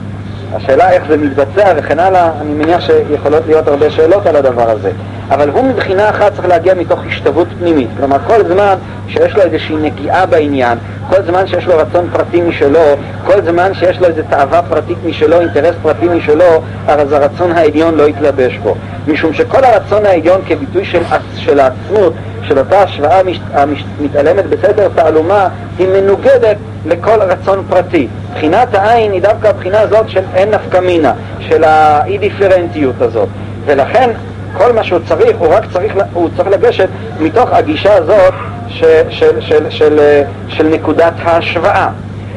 השאלה איך זה מתבצע וכן הלאה, אני מניח שיכולות להיות הרבה שאלות על הדבר הזה. אבל הוא מבחינה אחת צריך להגיע מתוך השתוות פנימית. כלומר, כל זמן שיש לו איזושהי נגיעה בעניין, כל זמן שיש לו רצון פרטי משלו, כל זמן שיש לו איזו תאווה פרטית משלו, אינטרס פרטי משלו, אז הרצון העליון לא יתלבש בו. משום שכל הרצון העליון כביטוי של, של העצמות, של אותה השוואה מתעלמת בסדר תעלומה, היא מנוגדת לכל רצון פרטי. בחינת העין היא דווקא הבחינה הזאת של אין נפקא מינה, של האי דיפרנטיות הזאת. ולכן כל מה שהוא צריך, הוא רק צריך, הוא צריך לגשת מתוך הגישה הזאת של, של, של, של, של נקודת ההשוואה.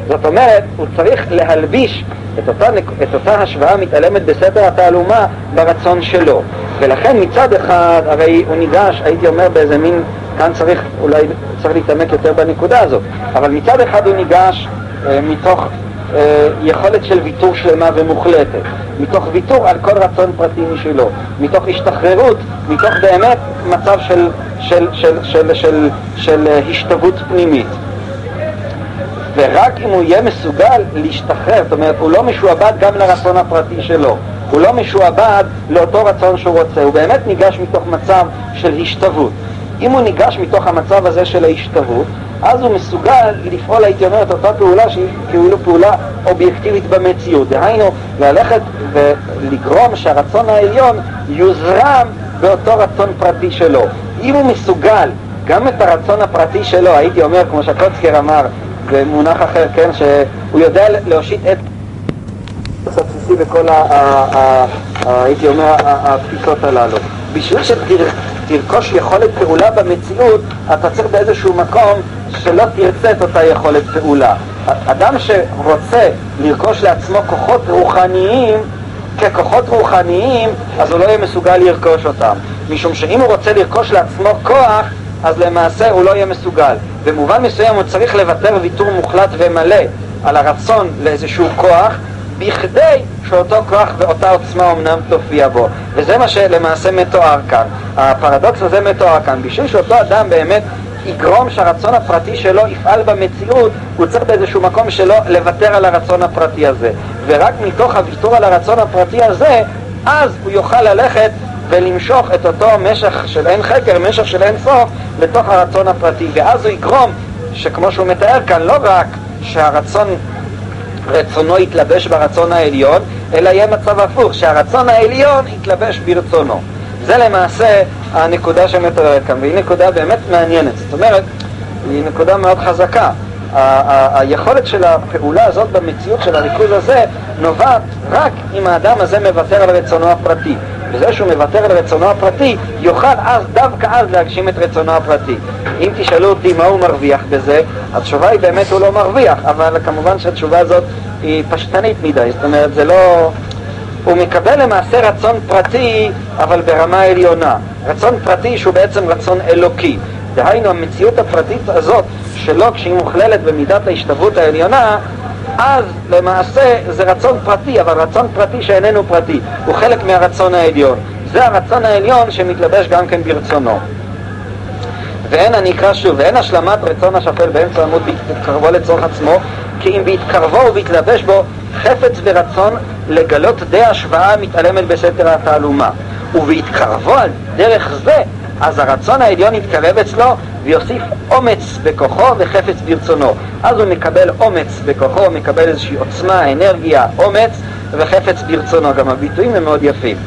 זאת אומרת, הוא צריך להלביש את אותה, את אותה השוואה מתעלמת בסתר התעלומה ברצון שלו. ולכן מצד אחד, הרי הוא ניגש, הייתי אומר באיזה מין, כאן צריך, אולי צריך להתעמק יותר בנקודה הזאת, אבל מצד אחד הוא ניגש אה, מתוך אה, יכולת של ויתור שלמה ומוחלטת, מתוך ויתור על כל רצון פרטי משלו, מתוך השתחררות, מתוך באמת מצב של, של, של, של, של, של אה, השתוות פנימית. ורק אם הוא יהיה מסוגל להשתחרר, זאת אומרת, הוא לא משועבד גם לרצון הפרטי שלו, הוא לא משועבד לאותו רצון שהוא רוצה, הוא באמת ניגש מתוך מצב של השתוות. אם הוא ניגש מתוך המצב הזה של ההשתוות, אז הוא מסוגל לפעול, הייתי אומר, את אותה פעולה שהיא כאילו פעולה אובייקטיבית במציאות. דהיינו, ללכת ולגרום שהרצון העליון יוזרם באותו רצון פרטי שלו. אם הוא מסוגל גם את הרצון הפרטי שלו, הייתי אומר, כמו שקוצקר אמר, במונח אחר, כן, שהוא יודע להושיט את הבסיסי בכל, הייתי אומר, התפיסות הללו. בשביל שתרכוש יכולת פעולה במציאות, אתה צריך באיזשהו מקום שלא תרצה את אותה יכולת פעולה. אדם שרוצה לרכוש לעצמו כוחות רוחניים ככוחות רוחניים, אז הוא לא יהיה מסוגל לרכוש אותם. משום שאם הוא רוצה לרכוש לעצמו כוח, אז למעשה הוא לא יהיה מסוגל. במובן מסוים הוא צריך לוותר ויתור מוחלט ומלא על הרצון לאיזשהו כוח, בכדי שאותו כוח ואותה עוצמה אמנם תופיע בו. וזה מה שלמעשה מתואר כאן. הפרדוקס הזה מתואר כאן. בשביל שאותו אדם באמת יגרום שהרצון הפרטי שלו יפעל במציאות, הוא צריך באיזשהו מקום שלו לוותר על הרצון הפרטי הזה. ורק מתוך הוויתור על הרצון הפרטי הזה, אז הוא יוכל ללכת ולמשוך את אותו משך של אין חקר, משך של אין סוף, לתוך הרצון הפרטי. ואז הוא יגרום שכמו שהוא מתאר כאן, לא רק שהרצון, רצונו יתלבש ברצון העליון, אלא יהיה מצב הפוך, שהרצון העליון יתלבש ברצונו. זה למעשה הנקודה שמתוארת כאן, והיא נקודה באמת מעניינת. זאת אומרת, היא נקודה מאוד חזקה. היכולת של הפעולה הזאת במציאות של הריכוז הזה נובעת רק אם האדם הזה מוותר על רצונו הפרטי. בזה שהוא מוותר על רצונו הפרטי, יוכל אז, דווקא אז, להגשים את רצונו הפרטי. אם תשאלו אותי מה הוא מרוויח בזה, התשובה היא באמת הוא לא מרוויח, אבל כמובן שהתשובה הזאת היא פשטנית מדי, זאת אומרת זה לא... הוא מקבל למעשה רצון פרטי, אבל ברמה עליונה. רצון פרטי שהוא בעצם רצון אלוקי. דהיינו, המציאות הפרטית הזאת שלו, כשהיא מוכללת במידת ההשתוות העליונה, אז למעשה זה רצון פרטי, אבל רצון פרטי שאיננו פרטי, הוא חלק מהרצון העליון. זה הרצון העליון שמתלבש גם כן ברצונו. ואין, אני אקרא שוב, ואין השלמת רצון השפל באמצע עמוד בהתקרבו לצורך עצמו, כי אם בהתקרבו ובהתלבש בו חפץ ורצון לגלות די השוואה מתעלמת בסתר התעלומה. ובהתקרבו על דרך זה, אז הרצון העליון יתקרב אצלו ויוסיף אומץ בכוחו וחפץ ברצונו. אז הוא מקבל אומץ בכוחו, הוא מקבל איזושהי עוצמה, אנרגיה, אומץ וחפץ ברצונו. גם הביטויים הם מאוד יפים.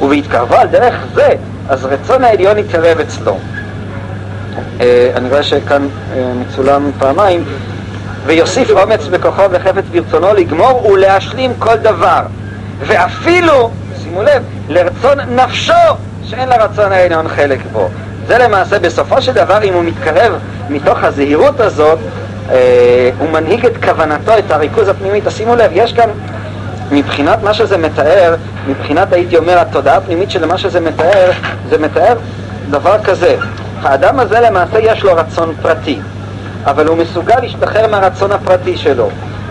ובהתקרבו על דרך זה, אז רצון העליון יתקרב אצלו. אה, אני רואה שכאן אה, מצולם פעמיים. ויוסיף אומץ בכוחו וחפץ ברצונו לגמור ולהשלים כל דבר. ואפילו, שימו לב, לרצון נפשו שאין לרצון העליון חלק בו. זה למעשה בסופו של דבר, אם הוא מתקרב מתוך הזהירות הזאת, אה, הוא מנהיג את כוונתו, את הריכוז הפנימי. תשימו לב, יש כאן, מבחינת מה שזה מתאר, מבחינת הייתי אומר התודעה הפנימית של מה שזה מתאר, זה מתאר דבר כזה. האדם הזה למעשה יש לו רצון פרטי. אבל הוא מסוגל להשתחרר מהרצון הפרטי שלו.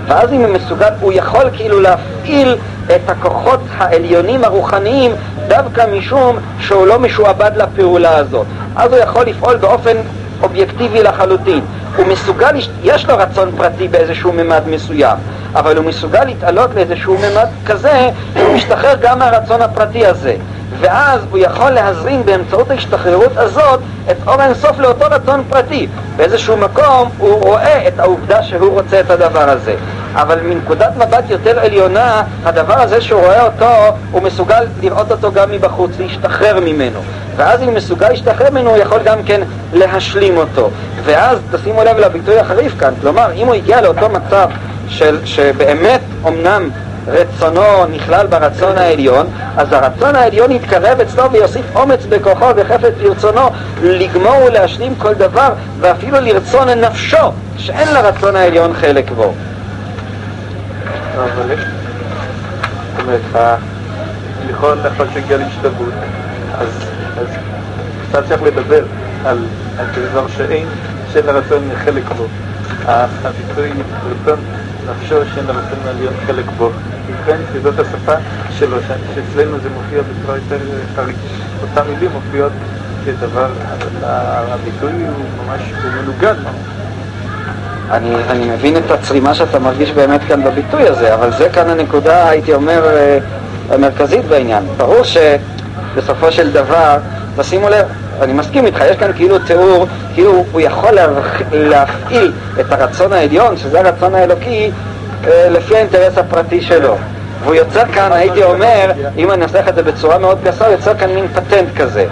ואז אם הוא מסוגל, הוא יכול כאילו להפעיל את הכוחות העליונים הרוחניים דווקא משום שהוא לא משועבד לפעולה הזאת. אז הוא יכול לפעול באופן אובייקטיבי לחלוטין. הוא מסוגל, יש לו רצון פרטי באיזשהו ממד מסוים, אבל הוא מסוגל להתעלות לאיזשהו ממד כזה, שהוא משתחרר גם מהרצון הפרטי הזה. ואז הוא יכול להזרים באמצעות ההשתחררות הזאת את אור האינסוף לאותו רצון פרטי. באיזשהו מקום הוא רואה את העובדה שהוא רוצה את הדבר הזה. אבל מנקודת מבט יותר עליונה, הדבר הזה שהוא רואה אותו, הוא מסוגל לראות אותו גם מבחוץ, להשתחרר ממנו. ואז אם מסוגל להשתחרר ממנו, הוא יכול גם כן להשלים אותו. ואז תשימו לב לביטוי החריף כאן, כלומר, אם הוא הגיע לאותו מצב של, שבאמת אמנם רצונו נכלל ברצון העליון, אז הרצון העליון יתקרב אצלו ויוסיף אומץ בכוחו וחפץ ברצונו לגמור ולהשלים כל דבר, ואפילו לרצון נפשו, שאין לרצון העליון חלק בו. אבל יש, זאת אומרת, לכאורה לאחר שהגיע להשתלבות, אז קצת צריך לדבר על דבר שאין, שאין לרצון חלק בו. הביטוי רצון נפשו שאין לרצון העליון חלק בו. ובכן, שזאת השפה שלו, שאצלנו זה מופיע בצורה יותר חריג. אותן מילים מופיעות כדבר, הביטוי הוא ממש, הוא מנוגד אני, אני מבין את הצרימה שאתה מרגיש באמת כאן בביטוי הזה, אבל זה כאן הנקודה, הייתי אומר, אה, המרכזית בעניין. ברור שבסופו של דבר, תשימו לב, אני מסכים איתך, יש כאן כאילו תיאור, כאילו הוא יכול להפעיל את הרצון העליון, שזה הרצון האלוקי, אה, לפי האינטרס הפרטי שלו. והוא יוצר כאן, הייתי אומר, אם אני אנסח את זה בצורה מאוד גסה, הוא יוצר כאן מין פטנט כזה.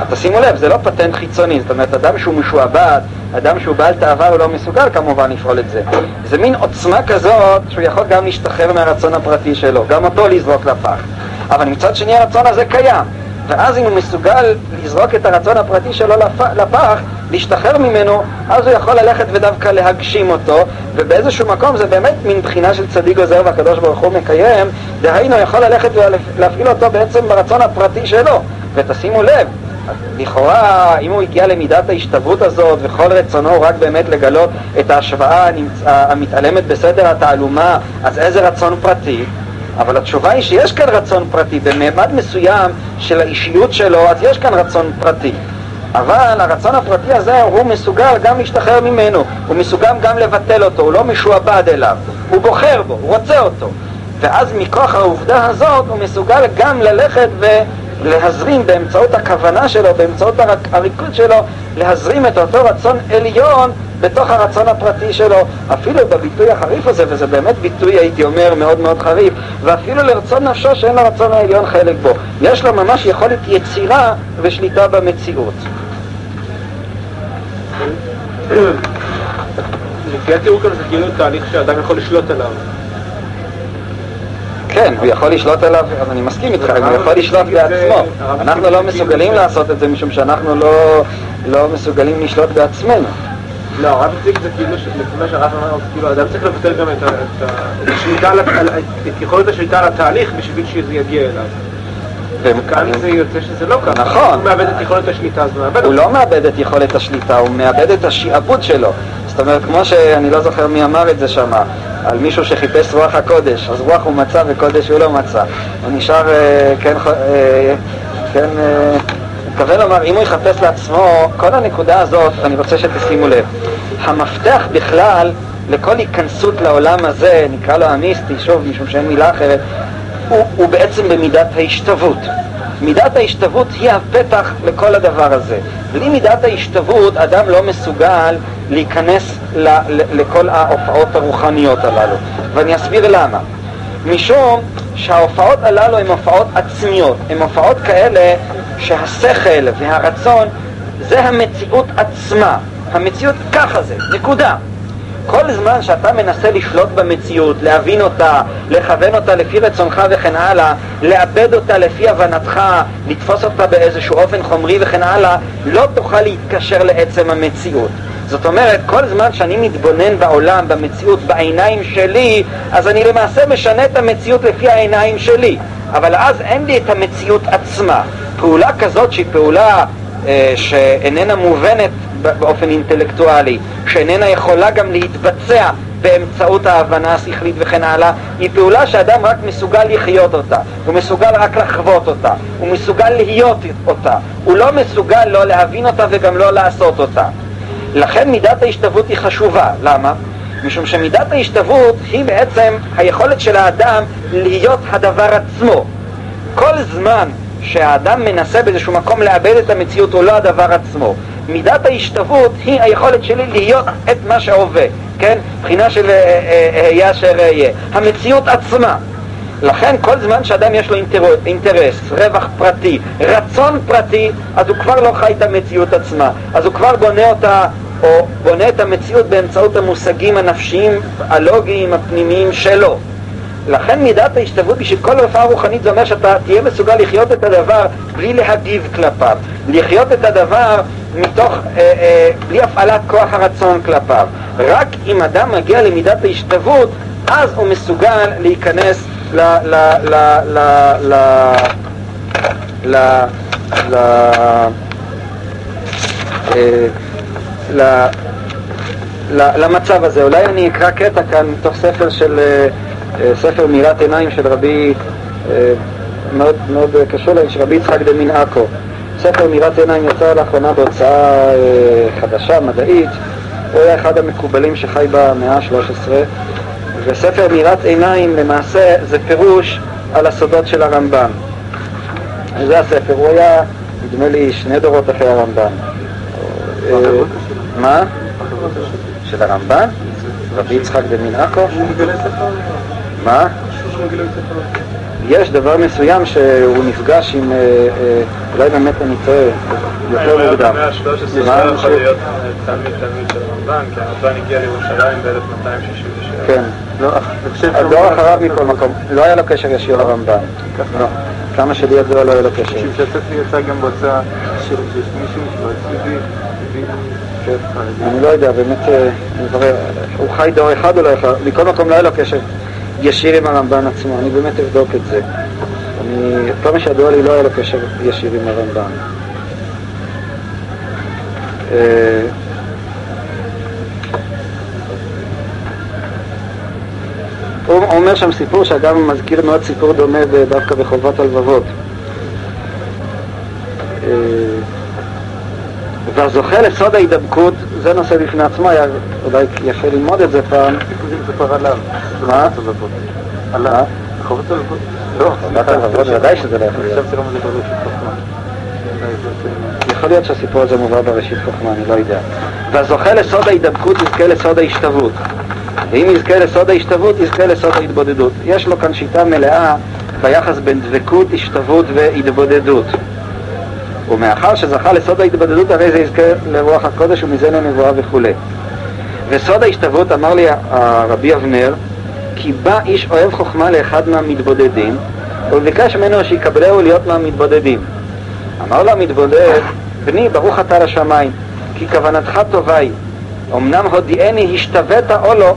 אז תשימו לב, זה לא פטנט חיצוני, זאת אומרת, אדם שהוא משועבד, אדם שהוא בעל תאווה, הוא לא מסוגל כמובן לפעול את זה. זה מין עוצמה כזאת שהוא יכול גם להשתחרר מהרצון הפרטי שלו, גם אותו לזרוק לפח. אבל מצד שני הרצון הזה קיים. ואז אם הוא מסוגל לזרוק את הרצון הפרטי שלו לפח, להשתחרר ממנו, אז הוא יכול ללכת ודווקא להגשים אותו, ובאיזשהו מקום זה באמת מין בחינה של צדיק עוזר והקדוש ברוך הוא מקיים, דהיינו יכול ללכת ולהפעיל אותו בעצם ברצון הפרטי שלו. ותשימו לב, לכאורה, אם הוא הגיע למידת ההשתוות הזאת וכל רצונו רק באמת לגלות את ההשוואה המתעלמת בסדר התעלומה, אז איזה רצון פרטי? אבל התשובה היא שיש כאן רצון פרטי, במעמד מסוים של האישיות שלו, אז יש כאן רצון פרטי. אבל הרצון הפרטי הזה, הוא מסוגל גם להשתחרר ממנו, הוא מסוגל גם לבטל אותו, הוא לא משועבד אליו, הוא בוחר בו, הוא רוצה אותו. ואז מכוח העובדה הזאת הוא מסוגל גם ללכת ו... להזרים באמצעות הכוונה שלו, באמצעות הריקוד שלו, להזרים את אותו רצון עליון בתוך הרצון הפרטי שלו, אפילו בביטוי החריף הזה, וזה באמת ביטוי, הייתי אומר, מאוד מאוד חריף, ואפילו לרצון נפשו שאין לרצון העליון חלק בו. יש לו ממש יכולת יצירה ושליטה במציאות. לפי התיאור כאן זה כאילו תהליך שאדם יכול לשלוט עליו. כן, הוא יכול לשלוט עליו, אז אני מסכים איתך, הוא יכול לשלוט בעצמו. אנחנו לא מסוגלים לעשות את זה משום שאנחנו לא, לא מסוגלים לשלוט בעצמנו. לא, הרב הציג את זה כאילו, מה שהרב אמר, כאילו אדם צריך לבטל גם את השליטה, את יכולת השליטה על התהליך בשביל שזה יגיע אליו. וכאן זה יוצא שזה לא ככה. נכון. הוא מאבד את יכולת השליטה, אז הוא מאבד הוא. לא מאבד את יכולת השליטה, הוא מאבד את השיעבוד שלו. זאת אומרת, כמו שאני לא זוכר מי אמר את זה שם, על מישהו שחיפש רוח הקודש, אז רוח הוא מצא וקודש הוא לא מצא. הוא נשאר, אה, כן, אה, כן, אה, מתכוון לומר, אם הוא יחפש לעצמו, כל הנקודה הזאת, אני רוצה שתשימו לב, המפתח בכלל לכל היכנסות לעולם הזה, נקרא לו המיסטי, שוב, משום שאין מילה אחרת, הוא, הוא בעצם במידת ההשתוות. מידת ההשתוות היא הפתח לכל הדבר הזה. בלי מידת ההשתוות אדם לא מסוגל להיכנס לכל ההופעות הרוחניות הללו. ואני אסביר למה. משום שההופעות הללו הן הופעות עצמיות, הן הופעות כאלה שהשכל והרצון זה המציאות עצמה. המציאות ככה זה, נקודה. כל זמן שאתה מנסה לשלוט במציאות, להבין אותה, לכוון אותה לפי רצונך וכן הלאה, לאבד אותה לפי הבנתך, לתפוס אותה באיזשהו אופן חומרי וכן הלאה, לא תוכל להתקשר לעצם המציאות. זאת אומרת, כל זמן שאני מתבונן בעולם, במציאות, בעיניים שלי, אז אני למעשה משנה את המציאות לפי העיניים שלי. אבל אז אין לי את המציאות עצמה. פעולה כזאת שהיא פעולה אה, שאיננה מובנת באופן אינטלקטואלי, שאיננה יכולה גם להתבצע באמצעות ההבנה השכלית וכן הלאה, היא פעולה שאדם רק מסוגל לחיות אותה, הוא מסוגל רק לחוות אותה, הוא מסוגל להיות אותה, הוא לא מסוגל לא להבין אותה וגם לא לעשות אותה. לכן מידת ההשתוות היא חשובה, למה? משום שמידת ההשתוות היא בעצם היכולת של האדם להיות הדבר עצמו. כל זמן שהאדם מנסה באיזשהו מקום לאבד את המציאות הוא לא הדבר עצמו. מידת ההשתוות היא היכולת שלי להיות את מה שהווה, כן? בחינה של היה אשר אהיה. המציאות עצמה. לכן כל זמן שאדם יש לו אינטר... אינטרס, רווח פרטי, רצון פרטי, אז הוא כבר לא חי את המציאות עצמה. אז הוא כבר בונה אותה, או בונה את המציאות באמצעות המושגים הנפשיים, הלוגיים, הפנימיים שלו. לכן מידת ההשתוות בשביל כל הופעה רוחנית זה אומר שאתה תהיה מסוגל לחיות את הדבר בלי להגיב כלפיו, לחיות את הדבר מתוך, אה, אה, בלי הפעלת כוח הרצון כלפיו. רק אם אדם מגיע למידת ההשתוות, אז הוא מסוגל להיכנס ל... ל... ל... ל... ל... ל... ל... אה, ל... ל... למצב הזה. אולי אני אקרא קטע כאן מתוך ספר של... אה, ספר מאירת עיניים של רבי, מאוד, מאוד קשור להם, של רבי יצחק דמין עכו. ספר מאירת עיניים יצא לאחרונה בהוצאה חדשה, מדעית. הוא היה אחד המקובלים שחי במאה ה-13. וספר מאירת עיניים למעשה זה פירוש על הסודות של הרמב"ם. זה הספר, הוא היה, נדמה לי, שני דורות אחרי הרמב"ם. מה? של הרמב"ם? רבי יצחק דמין עכו? מה? יש דבר מסוים שהוא נפגש עם, אולי באמת אני טועה, יותר מוקדם. במאה ה-13 לא יכול להיות תלמיד תלמיד של הרמב"ן, כי הרמב"ן הגיע לירושלים ב-1267. כן, הדור אחריו מכל מקום, לא היה לו קשר ישיר לרמב"ן. לא, כמה שלי ידוע לא היה לו קשר. משום שהספר יצא גם בהוצאה של מישהו אני לא יודע, באמת, מברר, הוא חי דור אחד או אחד, מכל מקום לא היה לו קשר ישיר עם הרמב"ן עצמו, אני באמת אבדוק את זה. אני, כמה שידוע לי לא היה לו קשר ישיר עם הרמב"ן. הוא אומר שם סיפור שאדם מזכיר מאוד סיפור דומה דווקא בחובת הלבבות. והזוכה לסוד ההידבקות, זה נושא בפני עצמו, היה אולי יפה ללמוד את זה פעם. זה כבר עליו. מה? עליו. הלבבות? לא, חובת הלבבות ודאי שזה לא יכול להיות. זה. יכול להיות שהסיפור הזה מובא בראשית חוכמה, אני לא יודע. והזוכה לסוד ההידבקות יזכה לסוד ההשתוות. ואם יזכה לסוד ההשתוות, יזכה לסוד ההתבודדות. יש לו כאן שיטה מלאה ביחס בין דבקות, השתוות והתבודדות. ומאחר שזכה לסוד ההתבודדות, הרי זה יזכה לרוח הקודש ומזה לנבואה וכולי. וסוד ההשתוות, אמר לי הרבי אבנר, כי בא איש אוהב חוכמה לאחד מהמתבודדים, וביקש ממנו שיקבלהו להיות מהמתבודדים. אמר לו המתבודד, בני, ברוך אתה לשמיים, כי כוונתך טובה היא. אמנם הודיעני השתווית או לא,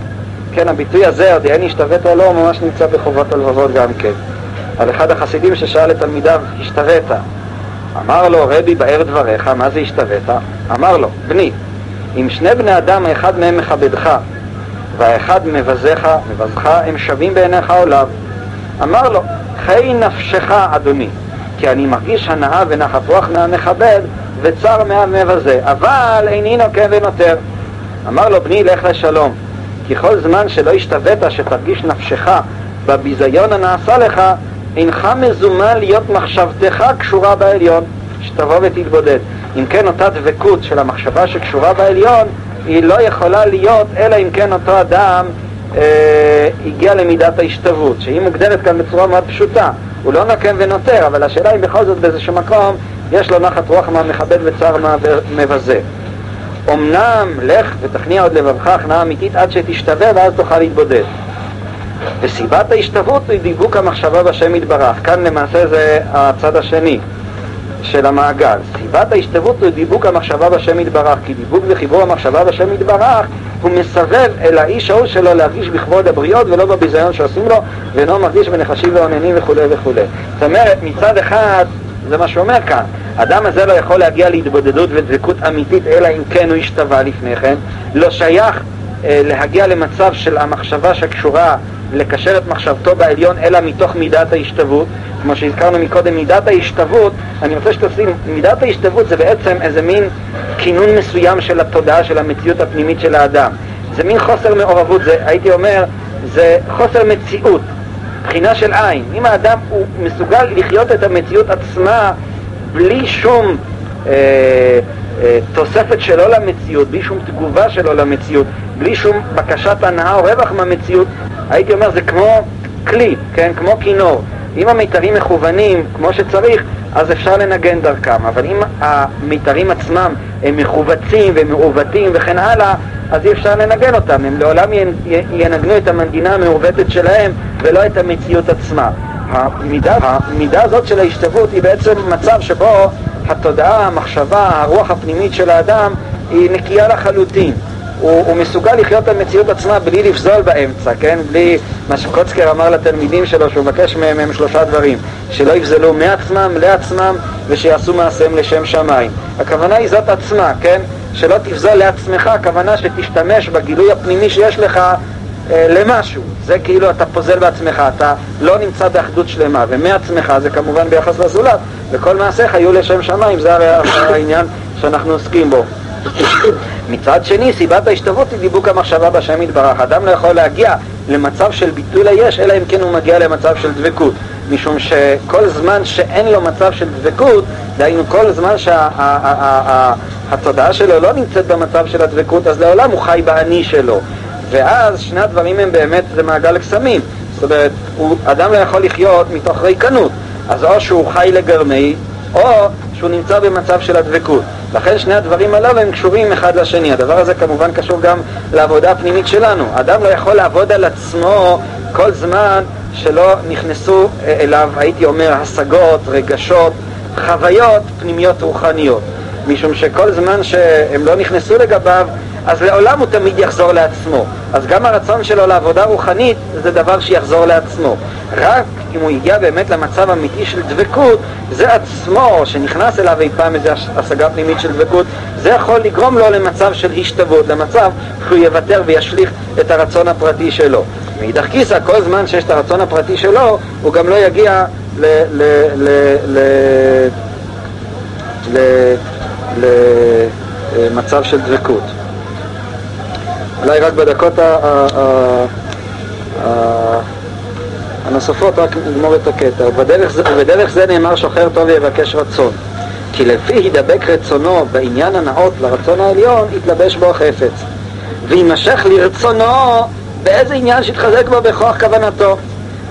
כן, הביטוי הזה, הודיעני השתווית או לא, ממש נמצא בחובות הלבבות גם כן. על אחד החסידים ששאל את תלמידיו, השתווית. אמר לו, רבי, באר דבריך, מה זה השתווית? אמר לו, בני, אם שני בני אדם, האחד מהם מכבדך, והאחד מבזך, מבזך, הם שווים בעיניך לאו. אמר לו, חיי נפשך, אדוני, כי אני מרגיש הנאה ונחת רוח מהמכבד, וצר מהמבזה, אבל איני נוקם ונותר. אמר לו, בני, לך לשלום, כי כל זמן שלא השתווית שתרגיש נפשך בביזיון הנעשה לך, אינך מזומן להיות מחשבתך קשורה בעליון, שתבוא ותתבודד. אם כן, אותה דבקות של המחשבה שקשורה בעליון, היא לא יכולה להיות, אלא אם כן אותו אדם אה, הגיע למידת ההשתוות, שהיא מוגדרת כאן בצורה מאוד פשוטה. הוא לא נוקם ונותר, אבל השאלה אם בכל זאת באיזשהו מקום יש לו נחת רוח מהמכבד וצער מהמבזה. אמנם לך ותכניע עוד לבבך הכנעה אמיתית עד שתשתווה ואז תוכל להתבודד. וסיבת ההשתוות היא דיבוק המחשבה בשם יתברך. כאן למעשה זה הצד השני של המעגל. סיבת ההשתוות היא דיבוק המחשבה בשם יתברך, כי דיבוק וחיבור המחשבה בשם יתברך הוא מסבב אל האיש ההוא שלו להרגיש בכבוד הבריות ולא בביזיון שעושים לו, ואינו מרגיש בנחשים ועוננים וכולי וכולי. זאת אומרת, מצד אחד, זה מה שאומר כאן, האדם הזה לא יכול להגיע להתבודדות ודבקות אמיתית, אלא אם כן הוא השתווה לפני כן, לא שייך אה, להגיע למצב של המחשבה שקשורה לקשר את מחשבתו בעליון, אלא מתוך מידת ההשתוות. כמו שהזכרנו מקודם, מידת ההשתוות, אני רוצה שתשים, מידת ההשתוות זה בעצם איזה מין כינון מסוים של התודעה, של המציאות הפנימית של האדם. זה מין חוסר מעורבות, זה, הייתי אומר, זה חוסר מציאות, בחינה של עין. אם האדם הוא מסוגל לחיות את המציאות עצמה בלי שום אה, תוספת שלו למציאות, בלי שום תגובה שלו למציאות, בלי שום בקשת הנאה או רווח מהמציאות, הייתי אומר זה כמו כלי, כן? כמו כינור. אם המיתרים מכוונים כמו שצריך, אז אפשר לנגן דרכם, אבל אם המיתרים עצמם הם מכווצים ומעוותים וכן הלאה, אז אי אפשר לנגן אותם, הם לעולם ינגנו את המנגינה המעוותת שלהם ולא את המציאות עצמה. המידה, המידה הזאת של ההשתוות היא בעצם מצב שבו התודעה, המחשבה, הרוח הפנימית של האדם היא נקייה לחלוטין. הוא, הוא מסוגל לחיות את המציאות עצמה בלי לפזול באמצע, כן? בלי מה שקוצקר אמר לתלמידים שלו, שהוא מבקש מהם הם שלושה דברים, שלא יפזלו מעצמם, לעצמם, ושיעשו מעשיהם לשם שמיים. הכוונה היא זאת עצמה, כן? שלא תפזול לעצמך, הכוונה שתשתמש בגילוי הפנימי שיש לך למשהו. זה כאילו אתה פוזל בעצמך, אתה לא נמצא באחדות שלמה, ומעצמך זה כמובן ביחס לזולת, וכל מעשיך יהיו לשם שמיים, זה הרי העניין שאנחנו עוסקים בו. מצד שני, סיבת ההשתוות היא דיבוק המחשבה בשם יתברך. אדם לא יכול להגיע למצב של ביטול היש, אלא אם כן הוא מגיע למצב של דבקות. משום שכל זמן שאין לו מצב של דבקות, דהיינו כל זמן שהתודעה שלו לא נמצאת במצב של הדבקות, אז לעולם הוא חי באני שלו. ואז שני הדברים הם באמת, זה מעגל קסמים. זאת אומרת, הוא, אדם לא יכול לחיות מתוך ריקנות. אז או שהוא חי לגרמי, או שהוא נמצא במצב של הדבקות. לכן שני הדברים הללו הם קשורים אחד לשני. הדבר הזה כמובן קשור גם לעבודה הפנימית שלנו. אדם לא יכול לעבוד על עצמו כל זמן שלא נכנסו אליו, הייתי אומר, השגות, רגשות, חוויות פנימיות רוחניות. משום שכל זמן שהם לא נכנסו לגביו, אז לעולם הוא תמיד יחזור לעצמו. אז גם הרצון שלו לעבודה רוחנית זה דבר שיחזור לעצמו. רק אם הוא הגיע באמת למצב אמיתי של דבקות, זה עצמו, שנכנס אליו אי פעם איזו השגה פנימית של דבקות, זה יכול לגרום לו למצב של השתוות, למצב שהוא יוותר וישליך את הרצון הפרטי שלו. מאידך גיסא, כל זמן שיש את הרצון הפרטי שלו, הוא גם לא יגיע ל... ל, ל, ל, ל, למצב של דבקות. אולי רק בדקות הנוספות רק נגמור את הקטע. ובדרך זה, נאמר שוחר טוב יבקש רצון. כי לפי הידבק רצונו בעניין הנאות לרצון העליון, יתלבש בו החפץ. ויימשך לרצונו באיזה עניין שיתחזק בו בכוח כוונתו.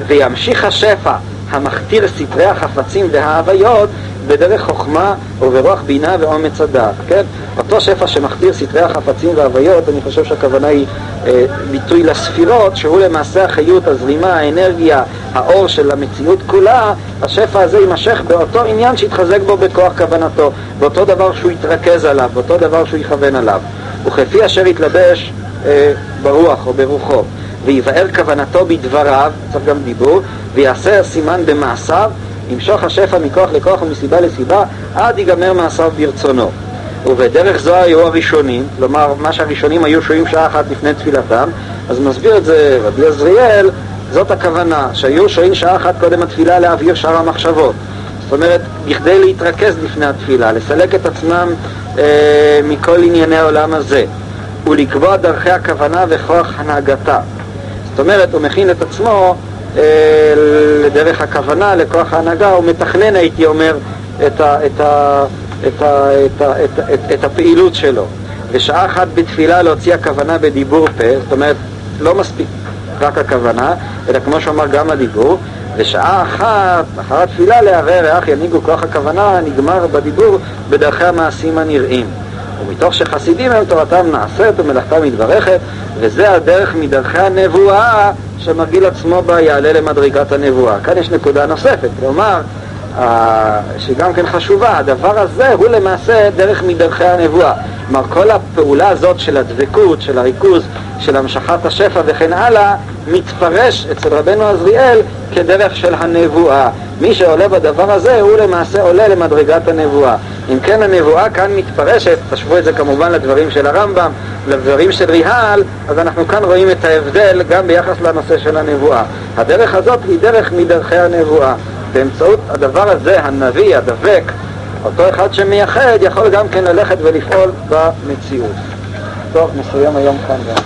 וימשיך השפע המכתיר סתרי החפצים וההוויות בדרך חוכמה וברוח בינה ואומץ הדעת, כן? אותו שפע שמכתיר סתרי החפצים וההוויות, אני חושב שהכוונה היא אה, ביטוי לספירות, שהוא למעשה החיות, הזרימה, האנרגיה, האור של המציאות כולה, השפע הזה יימשך באותו עניין שיתחזק בו בכוח כוונתו, באותו דבר שהוא יתרכז עליו, באותו דבר שהוא יכוון עליו. וכפי אשר יתלבש אה, ברוח או ברוחו. ויבאר כוונתו בדבריו, צריך גם דיבור, ויעשה סימן במעשיו, ימשוך השפע מכוח לכוח ומסיבה לסיבה, עד ייגמר מעשיו ברצונו. ובדרך זו היו הראשונים, כלומר מה שהראשונים היו שוהים שעה אחת לפני תפילתם, אז מסביר את זה רבי עזריאל, זאת הכוונה, שהיו שוהים שעה אחת קודם התפילה להעביר שאר המחשבות. זאת אומרת, בכדי להתרכז לפני התפילה, לסלק את עצמם אה, מכל ענייני העולם הזה, ולקבוע דרכי הכוונה וכוח הנהגתה. זאת אומרת, הוא מכין את עצמו לדרך הכוונה, לכוח ההנהגה, הוא מתכנן, הייתי אומר, את, ה, את, ה, את, ה, את, ה, את, את, הפעילות שלו. ושעה אחת בתפילה להוציא הכוונה בדיבור פה, זאת אומרת, לא מספיק רק הכוונה, אלא כמו שאמר גם הדיבור, ושעה אחת, אחר התפילה לערער ריח ינהיגו כוח הכוונה, נגמר בדיבור בדרכי המעשים הנראים. ומתוך שחסידים הם תורתם נעשית ומלאכתם מתברכת, וזה הדרך מדרכי הנבואה שמרגיל עצמו בה יעלה למדרגת הנבואה. כאן יש נקודה נוספת, כלומר, שגם כן חשובה, הדבר הזה הוא למעשה דרך מדרכי הנבואה. כלומר, כל הפעולה הזאת של הדבקות, של הריכוז, של המשכת השפע וכן הלאה, מתפרש אצל רבנו עזריאל כדרך של הנבואה. מי שעולה בדבר הזה הוא למעשה עולה למדרגת הנבואה. אם כן הנבואה כאן מתפרשת, תשוו את זה כמובן לדברים של הרמב"ם, לדברים של ריהל, אז אנחנו כאן רואים את ההבדל גם ביחס לנושא של הנבואה. הדרך הזאת היא דרך מדרכי הנבואה. באמצעות הדבר הזה, הנביא, הדבק, אותו אחד שמייחד, יכול גם כן ללכת ולפעול במציאות. טוב, נסיים היום כאן גם.